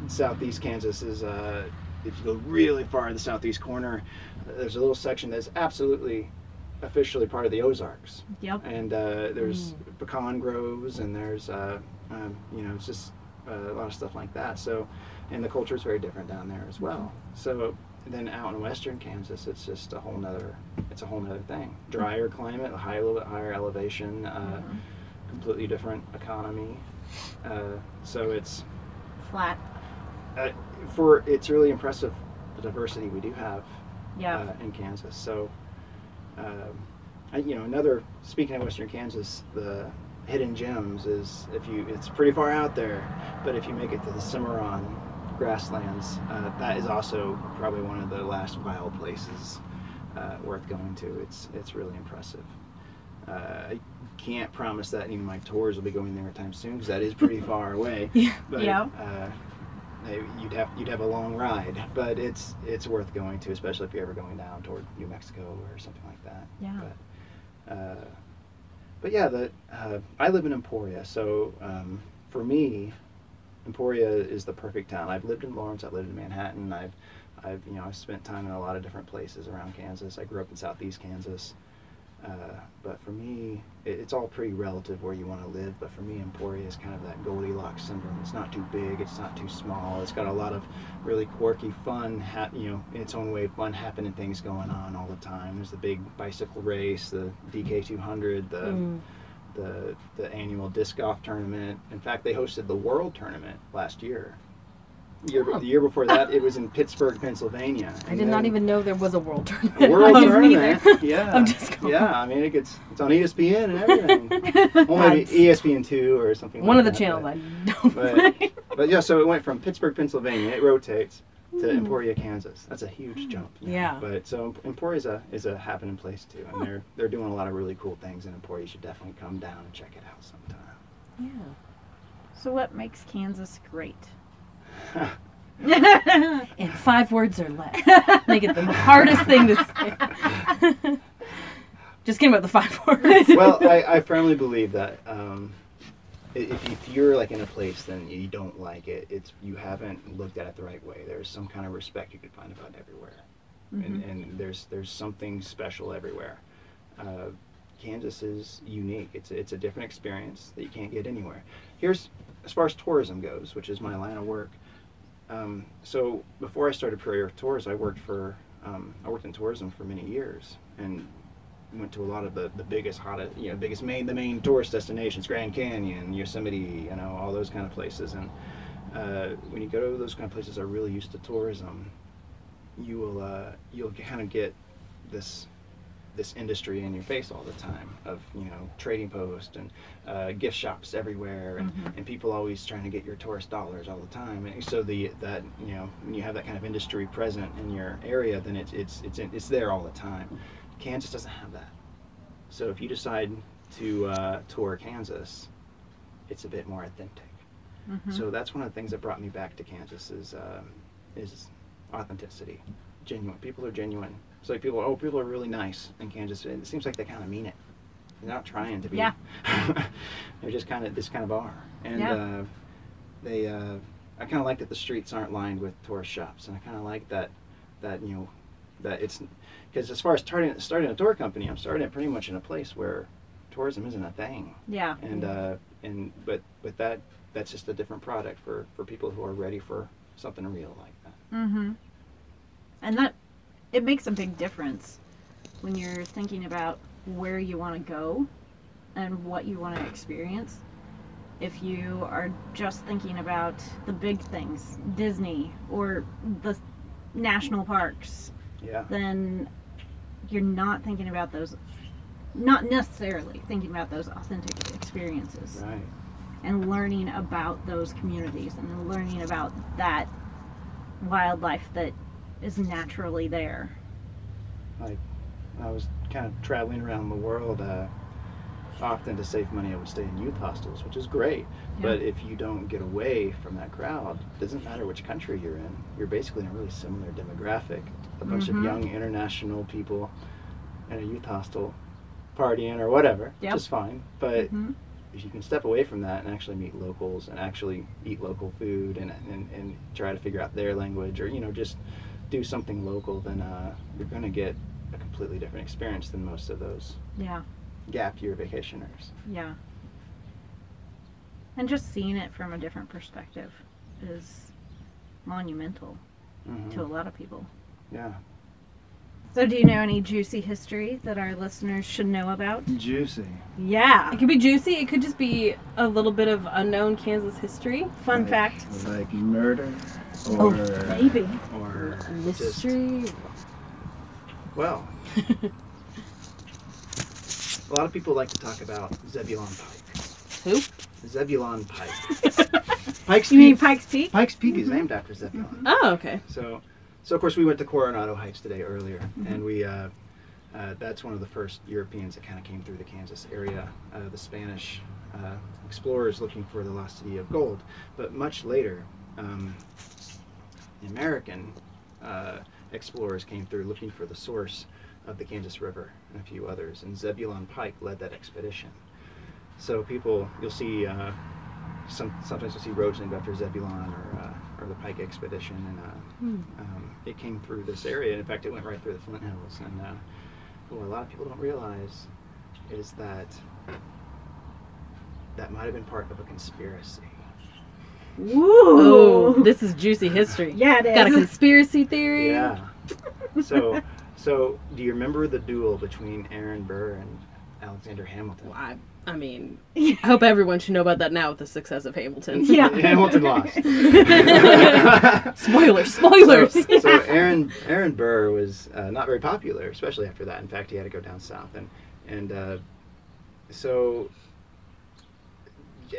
Speaker 6: southeast Kansas is. Uh, if you go really far in the southeast corner, there's a little section that's absolutely officially part of the Ozarks
Speaker 4: Yep.
Speaker 6: and uh, there's pecan groves and there's uh, um, you know it's just uh, a lot of stuff like that so and the culture is very different down there as well so then out in western kansas it's just a whole nother it's a whole nother thing drier climate a high, little bit higher elevation uh, completely different economy uh, so it's
Speaker 4: Flat.
Speaker 6: uh, for it's really impressive the diversity we do have
Speaker 4: Yeah.
Speaker 6: uh, in Kansas. So, um, I, you know, another speaking of Western Kansas, the hidden gems is if you it's pretty far out there, but if you make it to the Cimarron grasslands, uh, that is also probably one of the last wild places uh, worth going to. It's it's really impressive. Uh, I can't promise that any of my tours will be going there anytime soon because that is pretty *laughs* far away.
Speaker 3: Yeah.
Speaker 6: But,
Speaker 4: Yeah.
Speaker 6: Uh, you'd have you'd have a long ride, but it's it's worth going to, especially if you're ever going down toward New Mexico or something like that.
Speaker 4: Yeah.
Speaker 6: But, uh, but yeah, the uh, I live in Emporia, so um, for me, Emporia is the perfect town. I've lived in Lawrence, I've lived in Manhattan, I've I've you know I've spent time in a lot of different places around Kansas. I grew up in Southeast Kansas. Uh, but for me, it, it's all pretty relative where you want to live. But for me, Emporia is kind of that Goldilocks syndrome. It's not too big, it's not too small. It's got a lot of really quirky, fun, ha- you know, in its own way, fun happening things going on all the time. There's the big bicycle race, the DK200, the
Speaker 3: Mm.
Speaker 6: The the annual disc golf tournament. In fact, they hosted the World Tournament last year. Year,
Speaker 3: Oh.
Speaker 6: The year before that, it was in Pittsburgh, Pennsylvania.
Speaker 3: I did not even know there was a world
Speaker 6: a *laughs*
Speaker 3: tournament.
Speaker 6: world tournament. Yeah,
Speaker 3: Of disc golf.
Speaker 6: yeah. I mean, it gets it's on ESPN and everything. *laughs* well, maybe ESPN two or something.
Speaker 3: One
Speaker 6: like
Speaker 3: of the
Speaker 6: that,
Speaker 3: channels
Speaker 6: but-
Speaker 3: I don't.
Speaker 6: But, but yeah, so it went from Pittsburgh, Pennsylvania. It rotates to Emporia, Kansas. That's a huge jump. you.
Speaker 3: Yeah.
Speaker 6: But so Emporia is a is a happening place too, and they're they're doing a lot of really cool things in Emporia. You should definitely come down and check it out sometime.
Speaker 3: yeah.
Speaker 4: So what makes Kansas great? *laughs*
Speaker 3: In five words or less. Make it the hardest thing to say. *laughs* Just kidding about the five words.
Speaker 6: well, I, I firmly believe that um, if, if you're like in a place then you don't like it, it's you haven't looked at it the right way. There's some kind of respect you can find about everywhere, and, and there's there's something special everywhere. Uh, Kansas is unique. It's a, it's a different experience that you can't get anywhere. Here's as far as tourism goes, which is my line of work. Um, so before I started Prairie Tours, I worked for um, I worked in tourism for many years and went to a lot of the, the biggest hottest you know biggest main the main tourist destinations Grand Canyon Yosemite you know all those kind of places. And uh, when you go to those kind of places that are really used to tourism you will uh, you'll kind of get this this industry in your face all the time of you know trading posts and uh, gift shops everywhere and, and people always trying to get your tourist dollars all the time. And so the that you know when you have that kind of industry present in your area then it's it's it's, it's there all the time Kansas doesn't have that. So if you decide to uh, tour Kansas it's a bit more authentic. So that's one of the things that brought me back to Kansas is um, is authenticity. Genuine. People are genuine. It's like people oh people are really nice in Kansas. It seems like they kind of mean it. They're not trying to be.
Speaker 4: Yeah. *laughs*
Speaker 6: they're just kind of this kind of are and
Speaker 4: Yeah.
Speaker 6: uh, they uh, I kind of like that the streets aren't lined with tourist shops. And I kind of like that that you know that it's because as far as starting starting a tour company I'm starting it pretty much in a place where tourism isn't a thing
Speaker 4: yeah.
Speaker 6: and uh, and but but that that's just a different product for for people who are ready for something real like that
Speaker 4: Mm-hmm. And that it makes a big difference when you're thinking about where you want to go and what you want to experience. If you are just thinking about the big things, Disney or the
Speaker 1: national parks,
Speaker 6: Yeah.
Speaker 1: then you're not thinking about those, not necessarily thinking about those authentic experiences
Speaker 6: Right.
Speaker 1: and learning about those communities and learning about that wildlife that is naturally there.
Speaker 6: Like, I was kind of traveling around the world. Uh, often to save money, I would stay in youth hostels, which is great. But if you don't get away from that crowd, it doesn't matter which country you're in. You're basically in a really similar demographic. A bunch
Speaker 1: Mhm.
Speaker 6: of young international people in a youth hostel partying or whatever,
Speaker 1: Yep.
Speaker 6: which is fine. But
Speaker 1: Mhm.
Speaker 6: if you can step away from that and actually meet locals and actually eat local food and, and, and try to figure out their language or, you know, just do something local, then uh, you're going to get a completely different experience than most of those
Speaker 1: Yeah,
Speaker 6: gap year vacationers.
Speaker 1: yeah. And just seeing it from a different perspective is monumental
Speaker 6: Mhm.
Speaker 1: to a lot of people.
Speaker 6: Yeah.
Speaker 1: So, do you know any juicy history that our listeners should know about?
Speaker 6: Juicy.
Speaker 1: Yeah.
Speaker 3: It could be juicy. It could just be a little bit of unknown Kansas history.
Speaker 1: Fun
Speaker 6: Like-
Speaker 1: fact.
Speaker 6: Like murder
Speaker 3: Oh,
Speaker 6: or,
Speaker 1: Maybe.
Speaker 6: or just,
Speaker 3: Mystery.
Speaker 6: well, *laughs* a lot of people like to talk about Zebulon Pike.
Speaker 3: Who?
Speaker 6: Zebulon Pike. *laughs* Pike's
Speaker 1: You mean
Speaker 6: Peak.
Speaker 1: Pikes Peak?
Speaker 6: Pikes Peak is mm-hmm. named after Zebulon.
Speaker 3: Oh, okay.
Speaker 6: So, so of course we went to Coronado Heights today earlier,
Speaker 1: Mm-hmm.
Speaker 6: and we uh, uh, that's one of the first Europeans that kind of came through the Kansas area. Uh, the Spanish uh, explorers looking for the lost city of gold, but much later, um, the American uh, explorers came through looking for the source of the Kansas River and a few others, and Zebulon Pike led that expedition. So people, you'll see. Uh, some, sometimes you'll see roads named after Zebulon or, uh, or the Pike expedition, and uh, um, it came through this area. In fact, it went right through the Flint Hills. And uh, what a lot of people don't realize is that that might have been part of a conspiracy.
Speaker 3: Oh,
Speaker 1: Woo!
Speaker 3: this is juicy history. *laughs*
Speaker 1: yeah, it is.
Speaker 3: Got a conspiracy theory.
Speaker 6: Yeah. *laughs* so, so do you remember the duel between Aaron Burr and Alexander Hamilton?
Speaker 3: Well, I, I mean, I hope everyone should know about that now with the success of Hamilton.
Speaker 1: yeah. *laughs*
Speaker 6: Hamilton lost. *laughs*
Speaker 3: spoilers, spoilers.
Speaker 6: So, so Aaron Aaron Burr was uh, not very popular, especially after that. In fact, he had to go down south, and and uh, so y-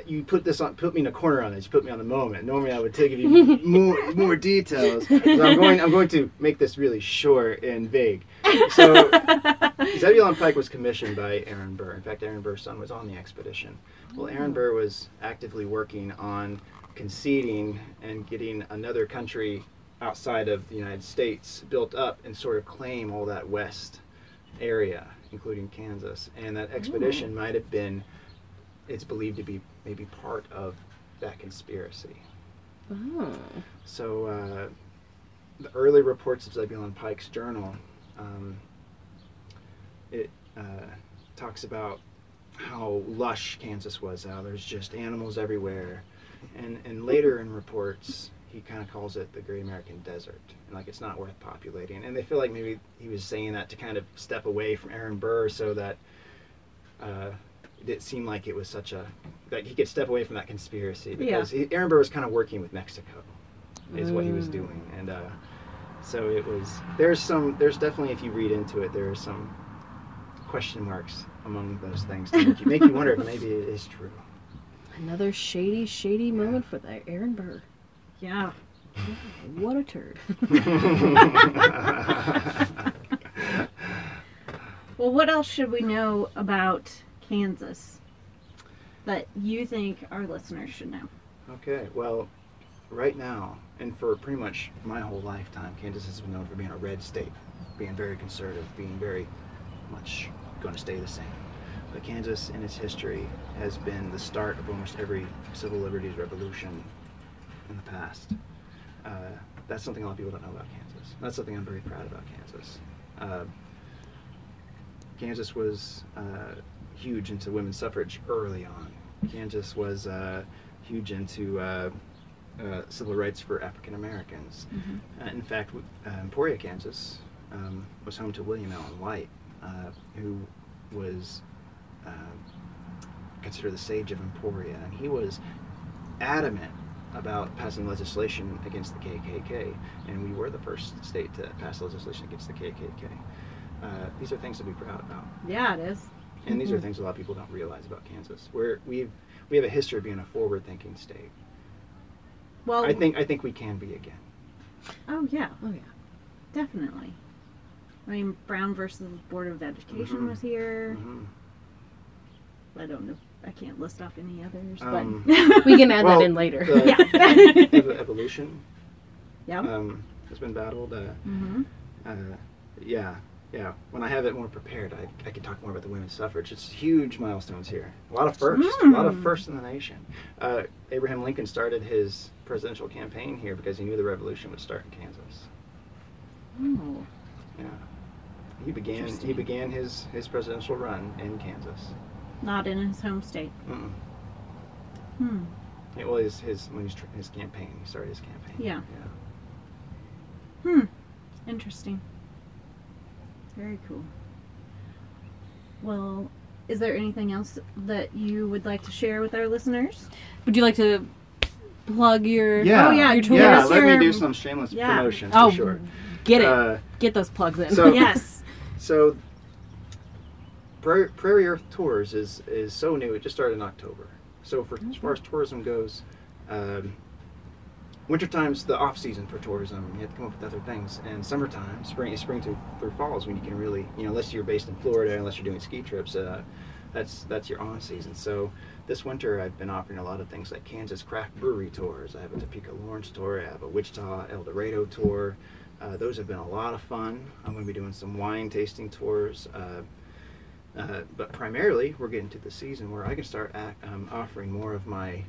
Speaker 6: you put this on, put me in a corner on this. You put me on the moment. Normally, I would take you *laughs* more more details. I'm *laughs* going I'm going to make this really short and vague. So *laughs* Zebulon Pike was commissioned by Aaron Burr. In fact, Aaron Burr's son was on the expedition. Well, Aaron Burr was actively working on conceding and getting another country outside of the United States built up and sort of claim all that west area, including Kansas. And that expedition might have been, it's believed to be maybe part of that conspiracy.
Speaker 3: Oh.
Speaker 6: So uh, the early reports of Zebulon Pike's journal, um, it uh, talks about how lush Kansas was. How there's just animals everywhere, and and later in reports he kind of calls it the Great American Desert, and like it's not worth populating. And they feel like maybe he was saying that to kind of step away from Aaron Burr, so that. Uh, it seemed like it was such a that he could step away from that conspiracy because he, Aaron Burr was kind of working with Mexico, is what he was doing, and uh, so it was. There's some. There's definitely, if you read into it, there are some question marks among those things to make you, make you wonder if maybe it is true.
Speaker 3: Another shady, shady moment for the Aaron Burr.
Speaker 1: Yeah.
Speaker 3: What a turd. *laughs*
Speaker 1: Well, what else should we know about Kansas that you think our listeners should know?
Speaker 6: Okay, well, right now, and for pretty much my whole lifetime, Kansas has been known for being a red state, being very conservative, being very much going to stay the same. But Kansas, in its history, has been the start of almost every civil liberties revolution in the past. Uh, that's something a lot of people don't know about Kansas. That's something I'm very proud about Kansas. Uh, Kansas was uh, huge into women's suffrage early on. Kansas was uh, huge into uh, uh, civil rights for African Americans. Uh, in fact, uh, Emporia, Kansas, um, was home to William Allen White, uh, who was considered the sage of Emporia, and he was adamant about passing legislation against the KKK, and we were the first state to pass legislation against the KKK. Uh, these are things to be proud about,
Speaker 1: Yeah, it is.
Speaker 6: And these are things a lot of people don't realize about Kansas. Where we've we have a history of being a forward-thinking state.
Speaker 1: Well,
Speaker 6: I think I think we can be again.
Speaker 1: Oh yeah,
Speaker 3: Oh yeah.
Speaker 1: definitely. I mean, Brown versus Board of Education
Speaker 6: Mhm.
Speaker 1: was here.
Speaker 6: Mhm.
Speaker 1: I don't know. I can't list off any others,
Speaker 6: Um,
Speaker 1: but *laughs*
Speaker 3: We can add
Speaker 6: Well,
Speaker 3: that in later.
Speaker 6: the-
Speaker 1: yeah. *laughs*
Speaker 6: ev- evolution
Speaker 1: yeah.
Speaker 6: um, has been battled. Uh,
Speaker 1: mm-hmm.
Speaker 6: uh, yeah, yeah. When I have it more prepared, I, I can talk more about the women's suffrage. It's huge milestones here. A lot of firsts. A lot of
Speaker 1: Mm.
Speaker 6: firsts in the nation. Uh, Abraham Lincoln started his presidential campaign here because he knew the revolution would start in Kansas.
Speaker 1: Oh,
Speaker 6: Yeah. He began he began his, his presidential run in Kansas.
Speaker 1: not in his home state.
Speaker 6: Mm-mm.
Speaker 1: Hmm.
Speaker 6: It was his his when he's his campaign. He started his campaign.
Speaker 1: Yeah.
Speaker 6: Yeah.
Speaker 1: Hmm. Interesting. Very cool. Well, is there anything else that you would like to share with our listeners?
Speaker 3: Would you like to plug your
Speaker 6: Yeah.
Speaker 1: Oh, yeah,
Speaker 3: your tours?
Speaker 6: Yeah,
Speaker 1: Yes,
Speaker 6: let me do some shameless
Speaker 1: yeah.
Speaker 6: promotion
Speaker 3: Oh,
Speaker 6: for sure.
Speaker 3: Get it.
Speaker 6: Uh,
Speaker 3: Get those plugs in.
Speaker 6: so- *laughs*
Speaker 1: yes.
Speaker 6: So, Prairie, Prairie Earth Tours is is so new. It just started in October. So, for as far as tourism goes, um, wintertime's the off season for tourism. You have to come up with other things. And summertime, spring, spring through, through fall is when you can really, you know, unless you're based in Florida, unless you're doing ski trips, uh, that's that's your on season. So this winter, I've been offering a lot of things like Kansas craft brewery tours. I have a Topeka Lawrence tour. I have a Wichita El Dorado tour. Uh, those have been a lot of fun. I'm going to be doing some wine tasting tours. Uh, uh, but primarily, we're getting to the season where I can start act, um, offering more of my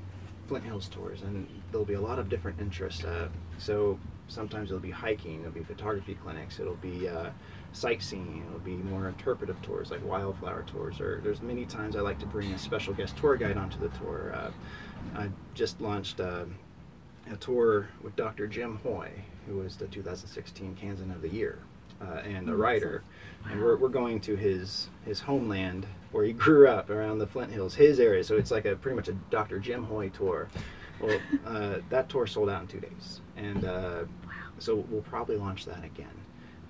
Speaker 6: Flint Hills tours, and there'll be a lot of different interests. Uh, so sometimes it'll be hiking, it'll be photography clinics, it'll be uh, sightseeing, it'll be more interpretive tours like wildflower tours. Or there's many times I like to bring a special guest tour guide onto the tour. Uh, I just launched uh, a tour with Dr. Jim Hoy, who was the 2016 Kansan of the Year. Uh, and a writer, and we're, we're going to his his homeland where he grew up around the Flint Hills, his area. So it's like a pretty much a Dr. Jim Hoy tour. Well, *laughs* uh, that tour sold out in two days, and uh, so we'll probably launch that again.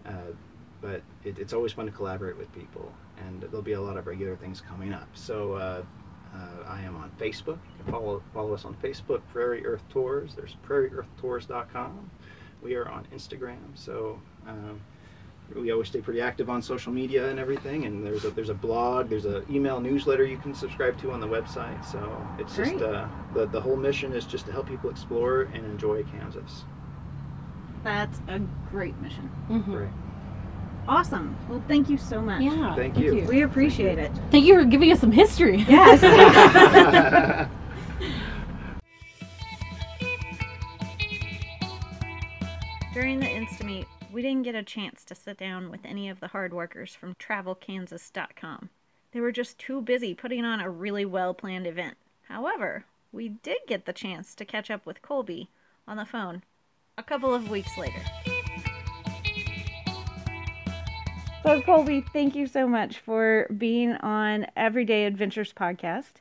Speaker 6: Uh, but it, it's always fun to collaborate with people, and there'll be a lot of regular things coming up. So uh, uh, I am on Facebook. You can follow follow us on Facebook, Prairie Earth Tours. There's prairieearthtours.com. We are on Instagram, so. Um, we always stay pretty active on social media and everything and there's a there's a blog there's an email newsletter you can subscribe to on the website so it's just uh, the, the whole mission is just to help people explore and enjoy kansas
Speaker 1: That's a great mission.
Speaker 3: Mhm.
Speaker 6: Great.
Speaker 1: Awesome. Well, thank you so much.
Speaker 3: Yeah.
Speaker 6: Thank you.
Speaker 1: We appreciate it.
Speaker 3: Thank you for giving us some history.
Speaker 1: Yes. *laughs* During the Instameet, we didn't get a chance to sit down with any of the hard workers from TravelKansas.com. They were just too busy putting on a really well planned event. However, we did get the chance to catch up with Colby on the phone a couple of weeks later. So, Colby, thank you so much for being on Everyday Adventures podcast.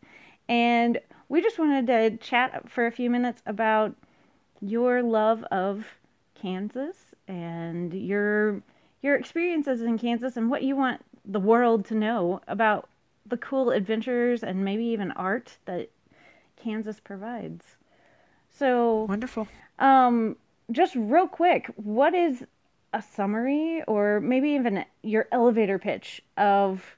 Speaker 1: And we just wanted to chat for a few minutes about your love of Kansas and your your experiences in Kansas and what you want the world to know about the cool adventures and maybe even art that Kansas provides. So,
Speaker 7: Wonderful.
Speaker 1: um, just real quick, what is a summary or maybe even your elevator pitch of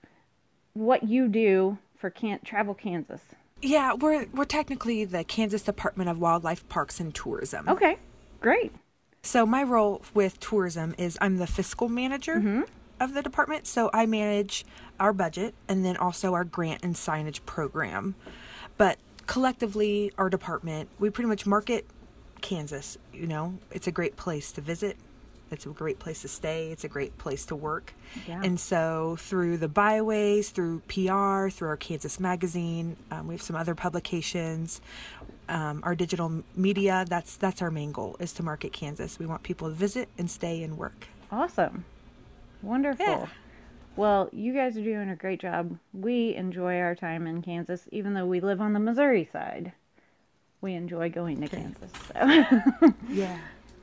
Speaker 1: what you do for Can't Travel Kansas?
Speaker 7: Yeah, we're we're technically the Kansas Department of Wildlife Parks and Tourism.
Speaker 1: Okay, great.
Speaker 7: So my role with tourism is I'm the fiscal manager of the department. So I manage our budget and then also our grant and signage program. But collectively, our department, we pretty much market Kansas. You know, it's a great place to visit. It's a great place to stay. It's a great place to work.
Speaker 1: Yeah.
Speaker 7: And so, through the byways, through PR, through our Kansas Magazine, um, we have some other publications, um, our digital media. That's that's our main goal is to market Kansas. We want people to visit and stay and work.
Speaker 1: Awesome. Wonderful.
Speaker 7: Yeah.
Speaker 1: Well, you guys are doing a great job. We enjoy our time in Kansas, even though we live on the Missouri side. we enjoy going to Kansas. So *laughs*
Speaker 7: Yeah.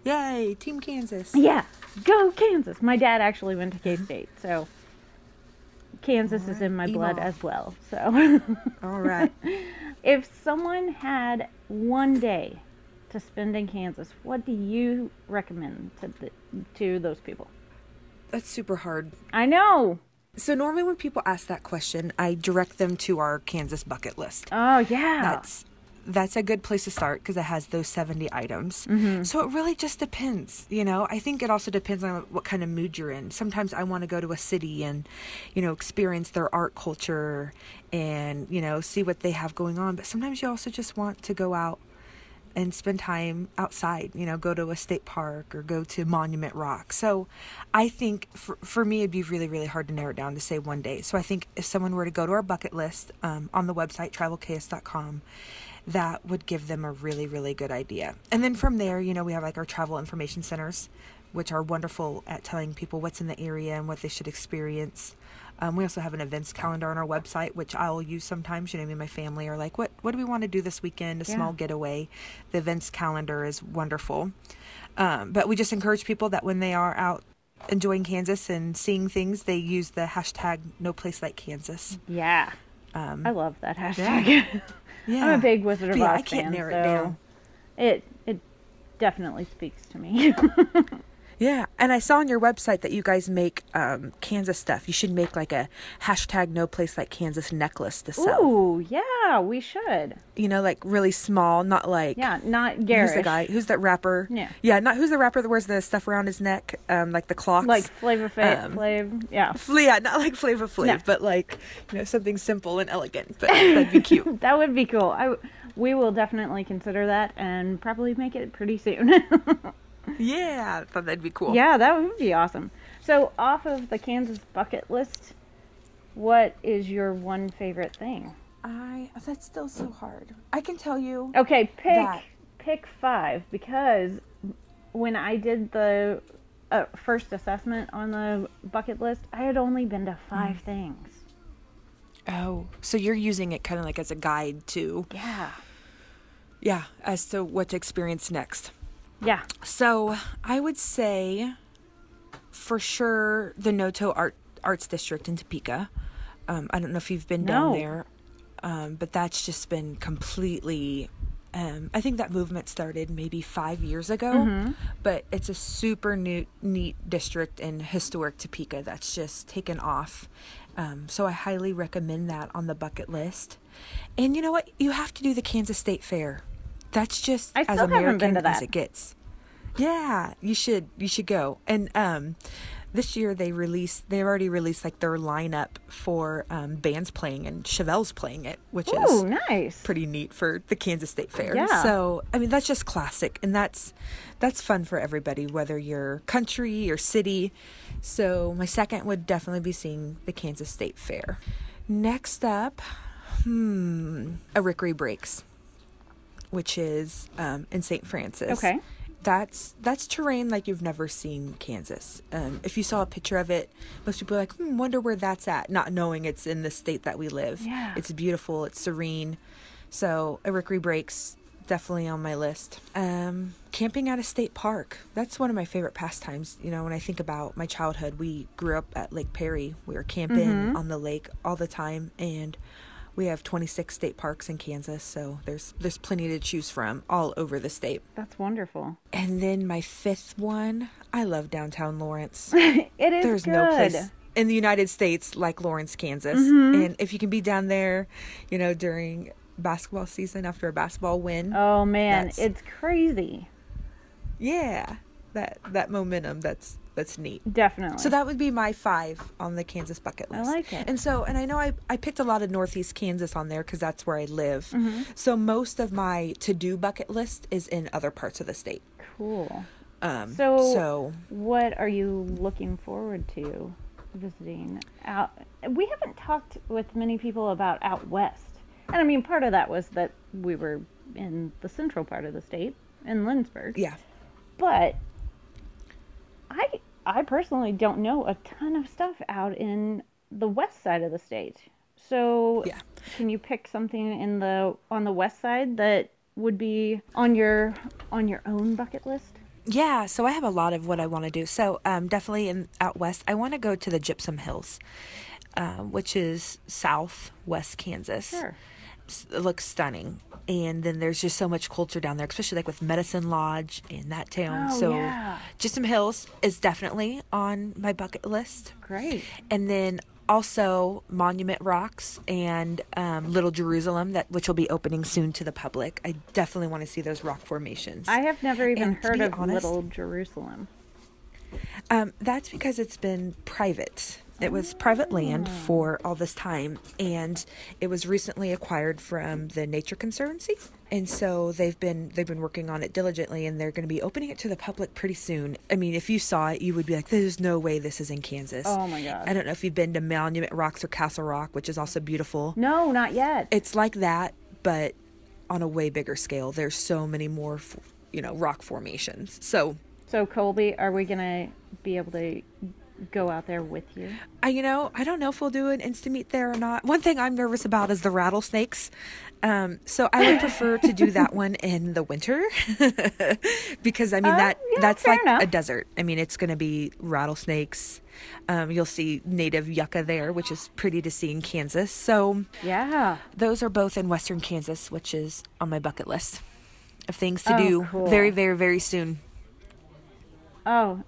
Speaker 7: Yay, Team Kansas.
Speaker 1: yeah, go Kansas. My dad actually went to K State, so Kansas is in my blood
Speaker 7: EMAW.
Speaker 1: as well. So
Speaker 7: All right. *laughs*
Speaker 1: if someone had one day to spend in Kansas, what do you recommend to the, to those people?
Speaker 7: That's super hard.
Speaker 1: I know.
Speaker 7: So normally when people ask that question, I direct them to our Kansas bucket list.
Speaker 1: Oh yeah.
Speaker 7: That's that's a good place to start because it has those 70 items. So it really just depends, you know. I think it also depends on what kind of mood you're in. Sometimes I want to go to a city and, you know, experience their art culture and, you know, see what they have going on, but sometimes you also just want to go out and spend time outside, you know, go to a state park or go to Monument Rock. So I think for, for me, it'd be really, really hard to narrow it down to say one day. So I think if someone were to go to our bucket list um, on the website, travelks.com, that would give them a really, really good idea. And then from there, you know, we have like our travel information centers, which are wonderful at telling people what's in the area and what they should experience. Um, we also have an events calendar on our website, which I'll use sometimes. You know, me and my family are like, what What do we want to do this weekend? A small getaway. The events calendar is wonderful. Um, but we just encourage people that when they are out enjoying Kansas and seeing things, they use the hashtag No Place Like Kansas.
Speaker 1: Yeah.
Speaker 7: Um,
Speaker 1: I love that hashtag.
Speaker 7: yeah, *laughs*
Speaker 1: I'm a big Wizard of
Speaker 7: yeah,
Speaker 1: Oz
Speaker 7: I can't
Speaker 1: fan,
Speaker 7: narrow
Speaker 1: so
Speaker 7: it down.
Speaker 1: it it definitely speaks to me. *laughs*
Speaker 7: Yeah, and I saw on your website that you guys make um, Kansas stuff. You should make like a hashtag No Place Like Kansas necklace to sell.
Speaker 1: Ooh, yeah, we should.
Speaker 7: You know, like really small, not like
Speaker 1: Yeah, not
Speaker 7: Who's the guy? Who's that rapper?
Speaker 1: Yeah.
Speaker 7: yeah, not who's the rapper that wears the stuff around his neck, um, like the clocks.
Speaker 1: Like Flavor Flav,
Speaker 7: Um,
Speaker 1: Flav, yeah.
Speaker 7: Fl- yeah, not like Flavor Flav,
Speaker 1: No.
Speaker 7: but like you know something simple and elegant. But that'd be cute. *laughs*
Speaker 1: That would be cool. I, we will definitely consider that and probably make it pretty soon. *laughs*
Speaker 7: yeah, I thought that'd be cool.
Speaker 1: yeah, that would be awesome. So, off of the Kansas bucket list, what is your one favorite thing?
Speaker 7: I that's still so hard. I can tell you.
Speaker 1: Okay, pick
Speaker 7: That.
Speaker 1: pick five because when I did the uh, first assessment on the bucket list, I had only been to five things.
Speaker 7: Oh, so you're using it kind of like as a guide to
Speaker 1: Yeah,
Speaker 7: yeah, as to what to experience next.
Speaker 1: Yeah.
Speaker 7: So I would say, for sure, the Noto Art Arts District in Topeka. Um, I don't know if you've been down there, um, but that's just been completely. Um, I think that movement started maybe five years ago,
Speaker 1: Mm-hmm.
Speaker 7: but it's a super new, neat district in historic Topeka that's just taken off. Um, so I highly recommend that on the bucket list. And you know what? You have to do the Kansas State Fair. That's just
Speaker 1: I
Speaker 7: as American as it gets. Yeah, you should you should go. And um this year they released they already released like their lineup for um bands playing and Chevelle's playing it, which
Speaker 1: Ooh,
Speaker 7: is
Speaker 1: nice.
Speaker 7: pretty neat for the Kansas State Fair.
Speaker 1: Yeah.
Speaker 7: So, I mean, that's just classic and that's that's fun for everybody whether you're country or city. So, my second would definitely be seeing the Kansas State Fair. Next up, hmm, Arikaree Breaks, which is um, in St. Francis
Speaker 1: Okay.
Speaker 7: that's that's terrain like you've never seen Kansas. Um, if you saw a picture of it, most people are like, hmm, wonder where that's at, not knowing it's in the state that we live.
Speaker 1: Yeah.
Speaker 7: It's beautiful, it's serene. So Arikaree Breaks definitely on my list. Um, camping at a state park. That's one of my favorite pastimes. You know, when I think about my childhood, we grew up at Lake Perry. We were camping on the lake all the time and we have 26 state parks in Kansas, so there's there's plenty to choose from all over the state.
Speaker 1: That's wonderful.
Speaker 7: And then my fifth one, I love downtown Lawrence. *laughs*
Speaker 1: It is
Speaker 7: There's
Speaker 1: good.
Speaker 7: no place in the United States like Lawrence, Kansas.
Speaker 1: Mm-hmm.
Speaker 7: And if you can be down there, you know, during basketball season after a basketball win,
Speaker 1: Oh man, it's crazy.
Speaker 7: yeah, that that momentum, that's that's neat.
Speaker 1: Definitely.
Speaker 7: So that would be my five on the Kansas bucket list.
Speaker 1: I like it.
Speaker 7: And so, and I know I, I picked a lot of Northeast Kansas on there because that's where I live.
Speaker 1: Mm-hmm.
Speaker 7: So most of my to do bucket list is in other parts of the state.
Speaker 1: cool.
Speaker 7: Um,
Speaker 1: So-
Speaker 7: so
Speaker 1: What are you looking forward to visiting out? We haven't talked with many people about out west, and I mean part of that was that we were in the central part of the state in Lindsborg.
Speaker 7: yeah.
Speaker 1: But I I personally don't know a ton of stuff out in the west side of the state. So
Speaker 7: Yeah.
Speaker 1: can you pick something in the on the west side that would be on your on your own bucket list?
Speaker 7: Yeah, so I have a lot of what I want to do. So um, definitely in out west, I want to go to the Gypsum Hills, uh, which is southwest Kansas.
Speaker 1: Sure.
Speaker 7: It looks stunning, and then there's just so much culture down there, especially like with Medicine Lodge in that town.
Speaker 1: Oh,
Speaker 7: so
Speaker 1: yeah.
Speaker 7: Gypsum Hills is definitely on my bucket list,
Speaker 1: Great.
Speaker 7: and then also Monument Rocks and um, Little Jerusalem, that which will be opening soon to the public. I definitely want to see those rock formations.
Speaker 1: I have never even
Speaker 7: And
Speaker 1: heard of
Speaker 7: honest-
Speaker 1: Little Jerusalem.
Speaker 7: Um, that's because it's been private. It was private land hmm. for all this time, and it was recently acquired from the Nature Conservancy. And so they've been they've been working on it diligently, and they're going to be opening it to the public pretty soon. I mean, if you saw it, you would be like, "There's no way this is in Kansas."
Speaker 1: Oh my God.
Speaker 7: I don't know if you've been to Monument Rocks or Castle Rock, which is also beautiful.
Speaker 1: No, not yet.
Speaker 7: It's like that, but on a way bigger scale. There's so many more, you know, rock formations. So
Speaker 1: So Colby, are we gonna be able to go out there with you?
Speaker 7: I, you know, I don't know if we'll do an insta meet there or not. One thing I'm nervous about is the rattlesnakes. Um, so I would prefer to do that *laughs* one in the winter *laughs* because I mean
Speaker 1: Uh,
Speaker 7: that
Speaker 1: yeah,
Speaker 7: that's like
Speaker 1: enough.
Speaker 7: a desert. I mean, it's going to be rattlesnakes. Um, you'll see native yucca there, which is pretty to see in Kansas. So
Speaker 1: Yeah.
Speaker 7: those are both in western Kansas, which is on my bucket list of things to
Speaker 1: Oh,
Speaker 7: do
Speaker 1: cool.
Speaker 7: very, very, very soon.
Speaker 1: Oh,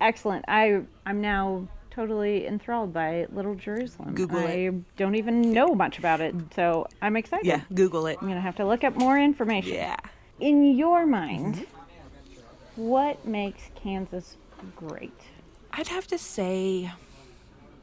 Speaker 1: excellent. I I'm now totally enthralled by Little Jerusalem.
Speaker 7: Google
Speaker 1: I
Speaker 7: it.
Speaker 1: don't even know much about it, so I'm excited.
Speaker 7: Yeah, Google it.
Speaker 1: I'm gonna have to look up more information.
Speaker 7: Yeah.
Speaker 1: In your mind, what makes Kansas great?
Speaker 7: I'd have to say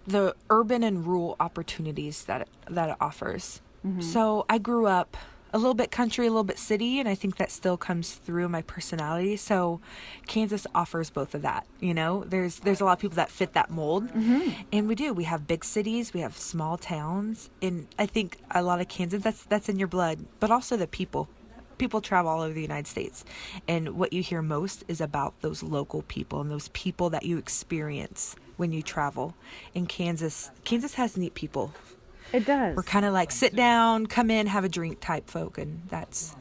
Speaker 7: the urban and rural opportunities that it, that it offers. Mm-hmm. So I grew up a little bit country, a little bit city, and I think that still comes through my personality. So Kansas offers both of that. You know, there's there's a lot of people that fit that mold, mm-hmm. and we do. We have big cities, we have small towns, and I think a lot of Kansas that's that's in your blood, but also the people people travel all over the United States. And what you hear most is about those local people and those people that you experience when you travel. In Kansas, Kansas has neat people.
Speaker 1: It does.
Speaker 7: We're kind of like sit down, come in, have a drink type folk, and that's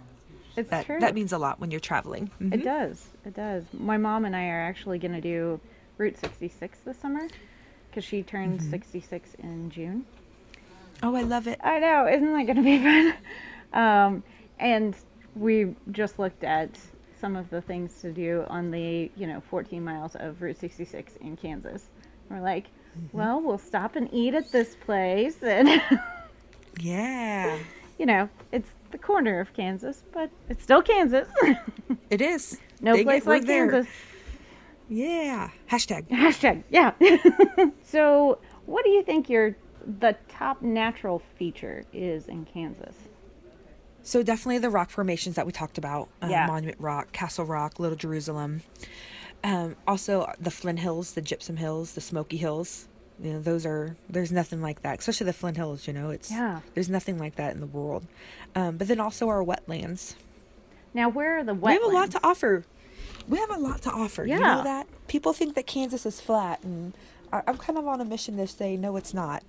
Speaker 1: it's
Speaker 7: that
Speaker 1: true.
Speaker 7: that means a lot when you're traveling. Mhm.
Speaker 1: It does. It does. My mom and I are actually going to do Route 66 this summer because she turns
Speaker 7: Mm-hmm.
Speaker 1: 66 in June.
Speaker 7: Oh, I love it.
Speaker 1: I know. Isn't that going to be *laughs* fun? Um, and we just looked at some of the things to do on the, you know, 14 miles of Route 66 in Kansas. We're like,
Speaker 7: Mm-hmm.
Speaker 1: Well, we'll stop and eat at this place. And, *laughs*
Speaker 7: Yeah,
Speaker 1: you know, it's the corner of Kansas, but it's still Kansas. *laughs*
Speaker 7: it is.
Speaker 1: no
Speaker 7: it,
Speaker 1: place like
Speaker 7: there.
Speaker 1: Kansas.
Speaker 7: Yeah. Hashtag.
Speaker 1: Hashtag, yeah. *laughs* so, what do you think your the top natural feature is in Kansas?
Speaker 7: So definitely the rock formations that we talked about, uh,
Speaker 1: Yeah.
Speaker 7: Monument Rock, Castle Rock, Little Jerusalem. Um, also the Flint Hills, the Gypsum Hills, the Smoky Hills. You know, those are there's nothing like that, especially the Flint Hills. You know, it's
Speaker 1: Yeah.
Speaker 7: there's nothing like that in the world. Um, but then also our wetlands.
Speaker 1: Now, where are the wetlands?
Speaker 7: We have a lot to offer. We have a lot to offer. You
Speaker 1: Yeah.
Speaker 7: know that people think that Kansas is flat, and I'm kind of on a mission to say no, it's not.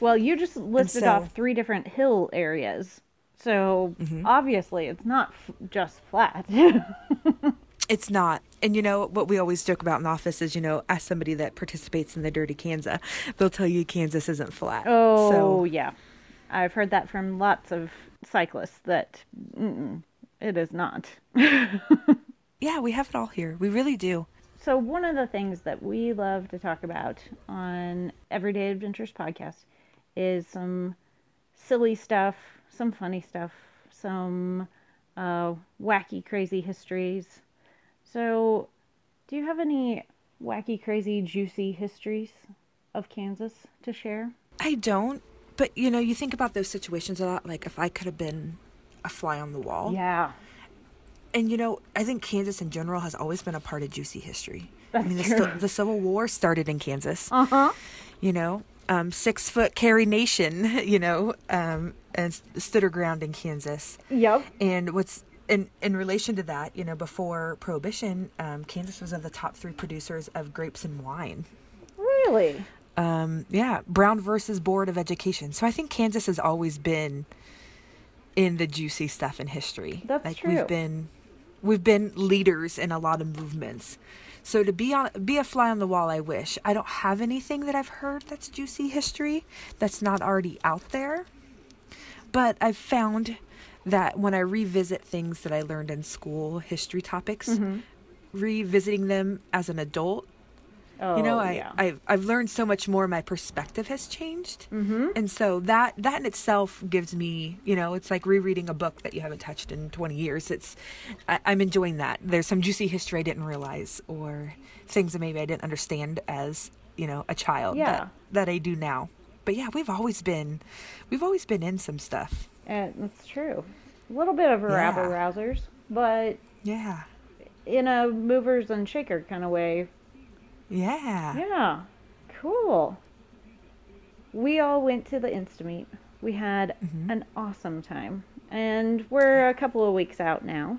Speaker 1: Well, you just listed
Speaker 7: so-
Speaker 1: off three different hill areas. So,
Speaker 7: Mm-hmm.
Speaker 1: obviously, it's not f- just flat. *laughs*
Speaker 7: It's not. And you know what we always joke about in the office is, you know, as somebody that participates in the Dirty Kanza, they'll tell you Kansas isn't flat.
Speaker 1: oh,
Speaker 7: So
Speaker 1: yeah. I've heard that from lots of cyclists that it is not. *laughs*
Speaker 7: yeah, we have it all here. We really do.
Speaker 1: So, one of the things that we love to talk about on Everyday Adventures podcast is some silly stuff, some funny stuff, some uh, wacky, crazy histories. So, do you have any wacky, crazy, juicy histories of Kansas to share?
Speaker 7: I don't, but you know, you think about those situations a lot. Like if I could have been a fly on the wall.
Speaker 1: Yeah.
Speaker 7: And you know, I think Kansas in general has always been a part of juicy history.
Speaker 1: That's
Speaker 7: I mean, the,
Speaker 1: true.
Speaker 7: sti- the Civil War started in Kansas.
Speaker 1: Uh huh.
Speaker 7: You know, um, six foot Carrie Nation. *laughs* You know, um, and stood her ground in Kansas.
Speaker 1: Yep.
Speaker 7: And what's in in relation to that, you know, before Prohibition, um, Kansas was of the top three producers of grapes and wine.
Speaker 1: Really?
Speaker 7: Um, yeah, Brown versus Board of Education. So I think Kansas has always been in the juicy stuff in history.
Speaker 1: That's
Speaker 7: like
Speaker 1: true.
Speaker 7: we've been we've been leaders in a lot of movements. So to be on be a fly on the wall, I wish. I don't have anything that I've heard that's juicy history that's not already out there. But I've found that when I revisit things that I learned in school, history topics,
Speaker 1: Mm-hmm.
Speaker 7: revisiting them as an adult,
Speaker 1: Oh,
Speaker 7: you know, I,
Speaker 1: yeah.
Speaker 7: I've, I've learned so much more. My perspective has changed. Mm-hmm. And so that, that in itself gives me, you know, it's like rereading a book that you haven't touched in 20 years. It's, I, I'm enjoying that. There's some juicy history I didn't realize or things that maybe I didn't understand as, you know, a child
Speaker 1: Yeah.
Speaker 7: that, that I do now. But yeah, we've always been, we've always been in some stuff.
Speaker 1: And that's true. A little bit of a rabble rousers, but
Speaker 7: Yeah.
Speaker 1: in a movers and shaker kind of way.
Speaker 7: Yeah.
Speaker 1: Yeah, cool. We all went to the Instameet. We had
Speaker 7: Mm-hmm.
Speaker 1: an awesome time, and we're a couple of weeks out now.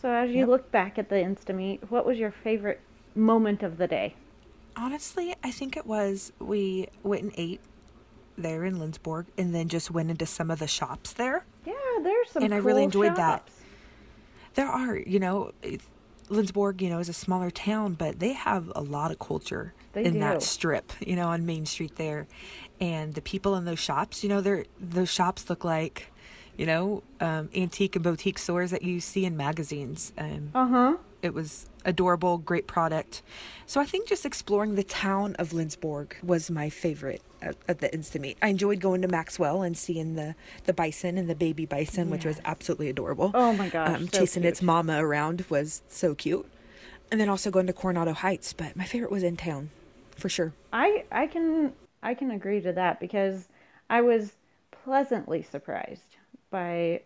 Speaker 1: So as you
Speaker 7: Yep.
Speaker 1: look back at the Instameet, what was your favorite moment of the day?
Speaker 7: Honestly, I think it was we went and ate there in Lindsborg and then just went into some of the shops there.
Speaker 1: Yeah, there's some.
Speaker 7: And I really
Speaker 1: cool
Speaker 7: enjoyed that. There are, you know, Lindsborg, you know, is a smaller town, but they have a lot of culture
Speaker 1: They
Speaker 7: in
Speaker 1: do.
Speaker 7: that strip, you know, on Main Street there. And the people in those shops, you know, they're those shops look like, you know, um, antique and boutique stores that you see in magazines. Um,
Speaker 1: Uh huh.
Speaker 7: it was adorable, great product. So I think just exploring the town of Lindsborg was my favorite at, at the Instameet. I enjoyed going to Maxwell and seeing the, the bison and the baby bison, which was absolutely adorable.
Speaker 1: Oh my gosh,
Speaker 7: Um,
Speaker 1: so
Speaker 7: chasing its mama around was so cute. And then also going to Coronado Heights, but my favorite was in town, for sure.
Speaker 1: I I can I can agree to that because I was pleasantly surprised by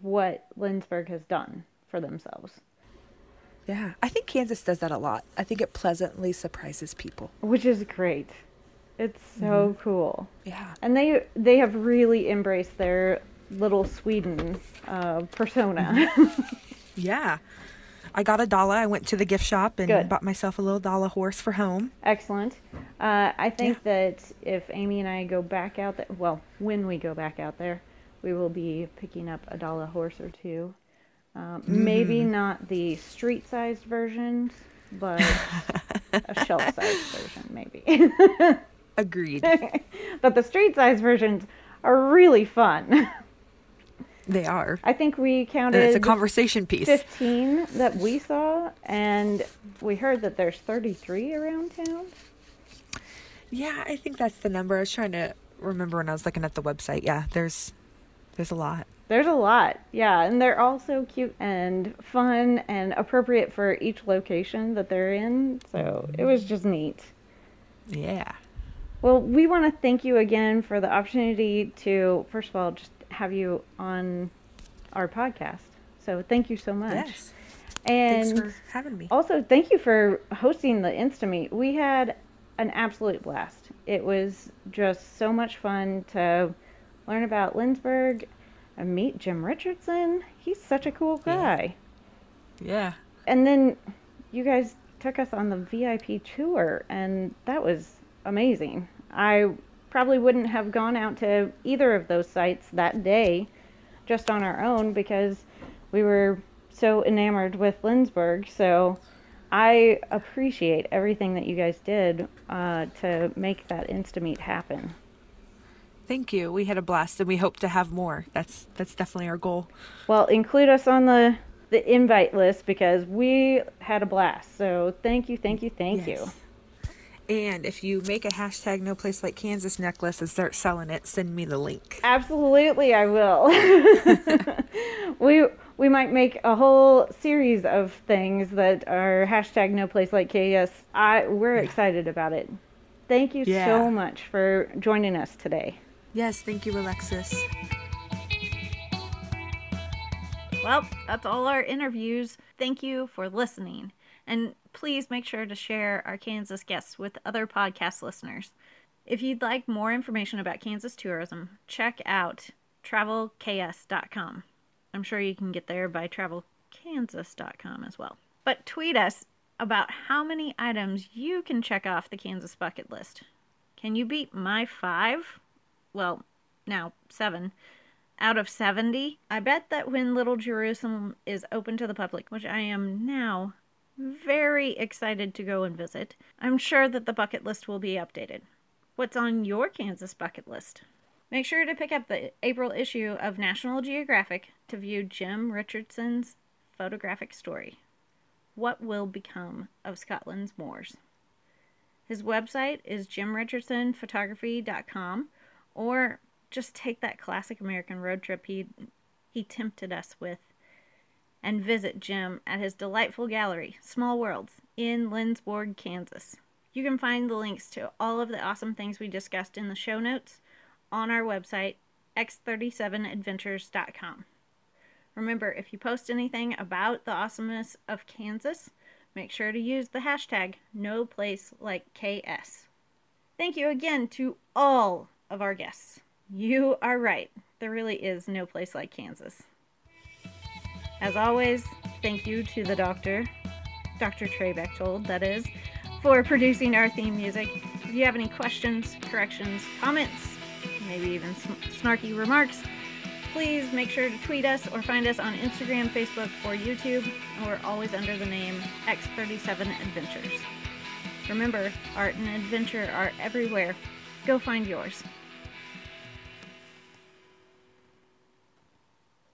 Speaker 1: what Lindsborg has done for themselves,
Speaker 7: Yeah, I think Kansas does that a lot. I think it pleasantly surprises people.
Speaker 1: which is great. It's so cool,
Speaker 7: Yeah.
Speaker 1: and they they have really embraced their little Sweden uh, persona. *laughs*
Speaker 7: Yeah. I got a Dala. I went to the gift shop and
Speaker 1: Good.
Speaker 7: bought myself a little Dala horse for home.
Speaker 1: Excellent. Uh, I think that if Amy and I go back out there, well, when we go back out there, we will be picking up a Dala horse or two. Um, Maybe not the street sized versions, but a *laughs* shelf sized version, maybe. *laughs*
Speaker 7: Agreed. *laughs*
Speaker 1: but the street sized versions are really fun.
Speaker 7: they are.
Speaker 1: I think we
Speaker 7: And
Speaker 1: counted
Speaker 7: it's a conversation piece.
Speaker 1: 15 that we saw, and we heard that there's 33 around town.
Speaker 7: Yeah, I think that's the number. I was trying to remember when I was looking at the website. Yeah, there's there's a lot.
Speaker 1: There's a lot, yeah, and they're all so cute and fun and appropriate for each location that they're in. So mm-hmm. it was just neat.
Speaker 7: Yeah.
Speaker 1: Well, we want to thank you again for the opportunity to, first of all, just have you on our podcast. So thank you so much.
Speaker 7: Yes.
Speaker 1: And
Speaker 7: Thanks for having me.
Speaker 1: also, thank you for hosting the Instameet. We had an absolute blast. It was just so much fun to learn about Lindsborg and meet Jim Richardson. He's such a cool guy.
Speaker 7: Yeah.
Speaker 1: And then you guys took us on the VIP tour, and that was amazing. I probably wouldn't have gone out to either of those sites that day just on our own because we were so enamored with Lindsborg. So I appreciate everything that you guys did uh, to make that Instameet happen.
Speaker 7: Thank you. We had a blast and we hope to have more. That's that's definitely our goal.
Speaker 1: Well, include us on the the invite list because we had a blast. So thank you, thank you, thank you.
Speaker 7: And if you make a hashtag no place like Kansas necklace and start selling it, send me the link.
Speaker 1: Absolutely, I will. *laughs* we we might make a whole series of things that are hashtag no place like KS. I we're excited about it. Thank you
Speaker 7: Yeah.
Speaker 1: so much for joining us today.
Speaker 7: Yes, thank you, Alexis.
Speaker 4: Well, that's all our interviews. Thank you for listening. And please make sure to share our Kansas guests with other podcast listeners. If you'd like more information about Kansas tourism, check out travelks.com. I'm sure you can get there by travelkansas.com as well. But tweet us about how many items you can check off the Kansas bucket list. Can you beat my five? Well, now seven
Speaker 1: out of 70. I bet that when Little Jerusalem is open to the public, which I am now very excited to go and visit, I'm sure that the bucket list will be updated. What's on your Kansas bucket list? Make sure to pick up the April issue of National Geographic to view Jim Richardson's photographic story. What Will Become of Scotland's Moors? His website is jimrichardsonphotography.com or just take that classic American road trip he he tempted us with and visit Jim at his delightful gallery, Small Worlds, in Lindsborg, Kansas. You can find the links to all of the awesome things we discussed in the show notes on our website, x37adventures.com. Remember, if you post anything about the awesomeness of Kansas, make sure to use the hashtag no place like KS. Thank you again to all of our guests. You are right. There really is no place like Kansas. As always, thank you to the doctor, Dr. Trey Bechtold, that is, for producing our theme music. If you have any questions, corrections, comments, maybe even snarky remarks, please make sure to tweet us or find us on Instagram, Facebook, or YouTube. We're always under the name X37 Adventures. Remember, art and adventure are everywhere. Go find yours.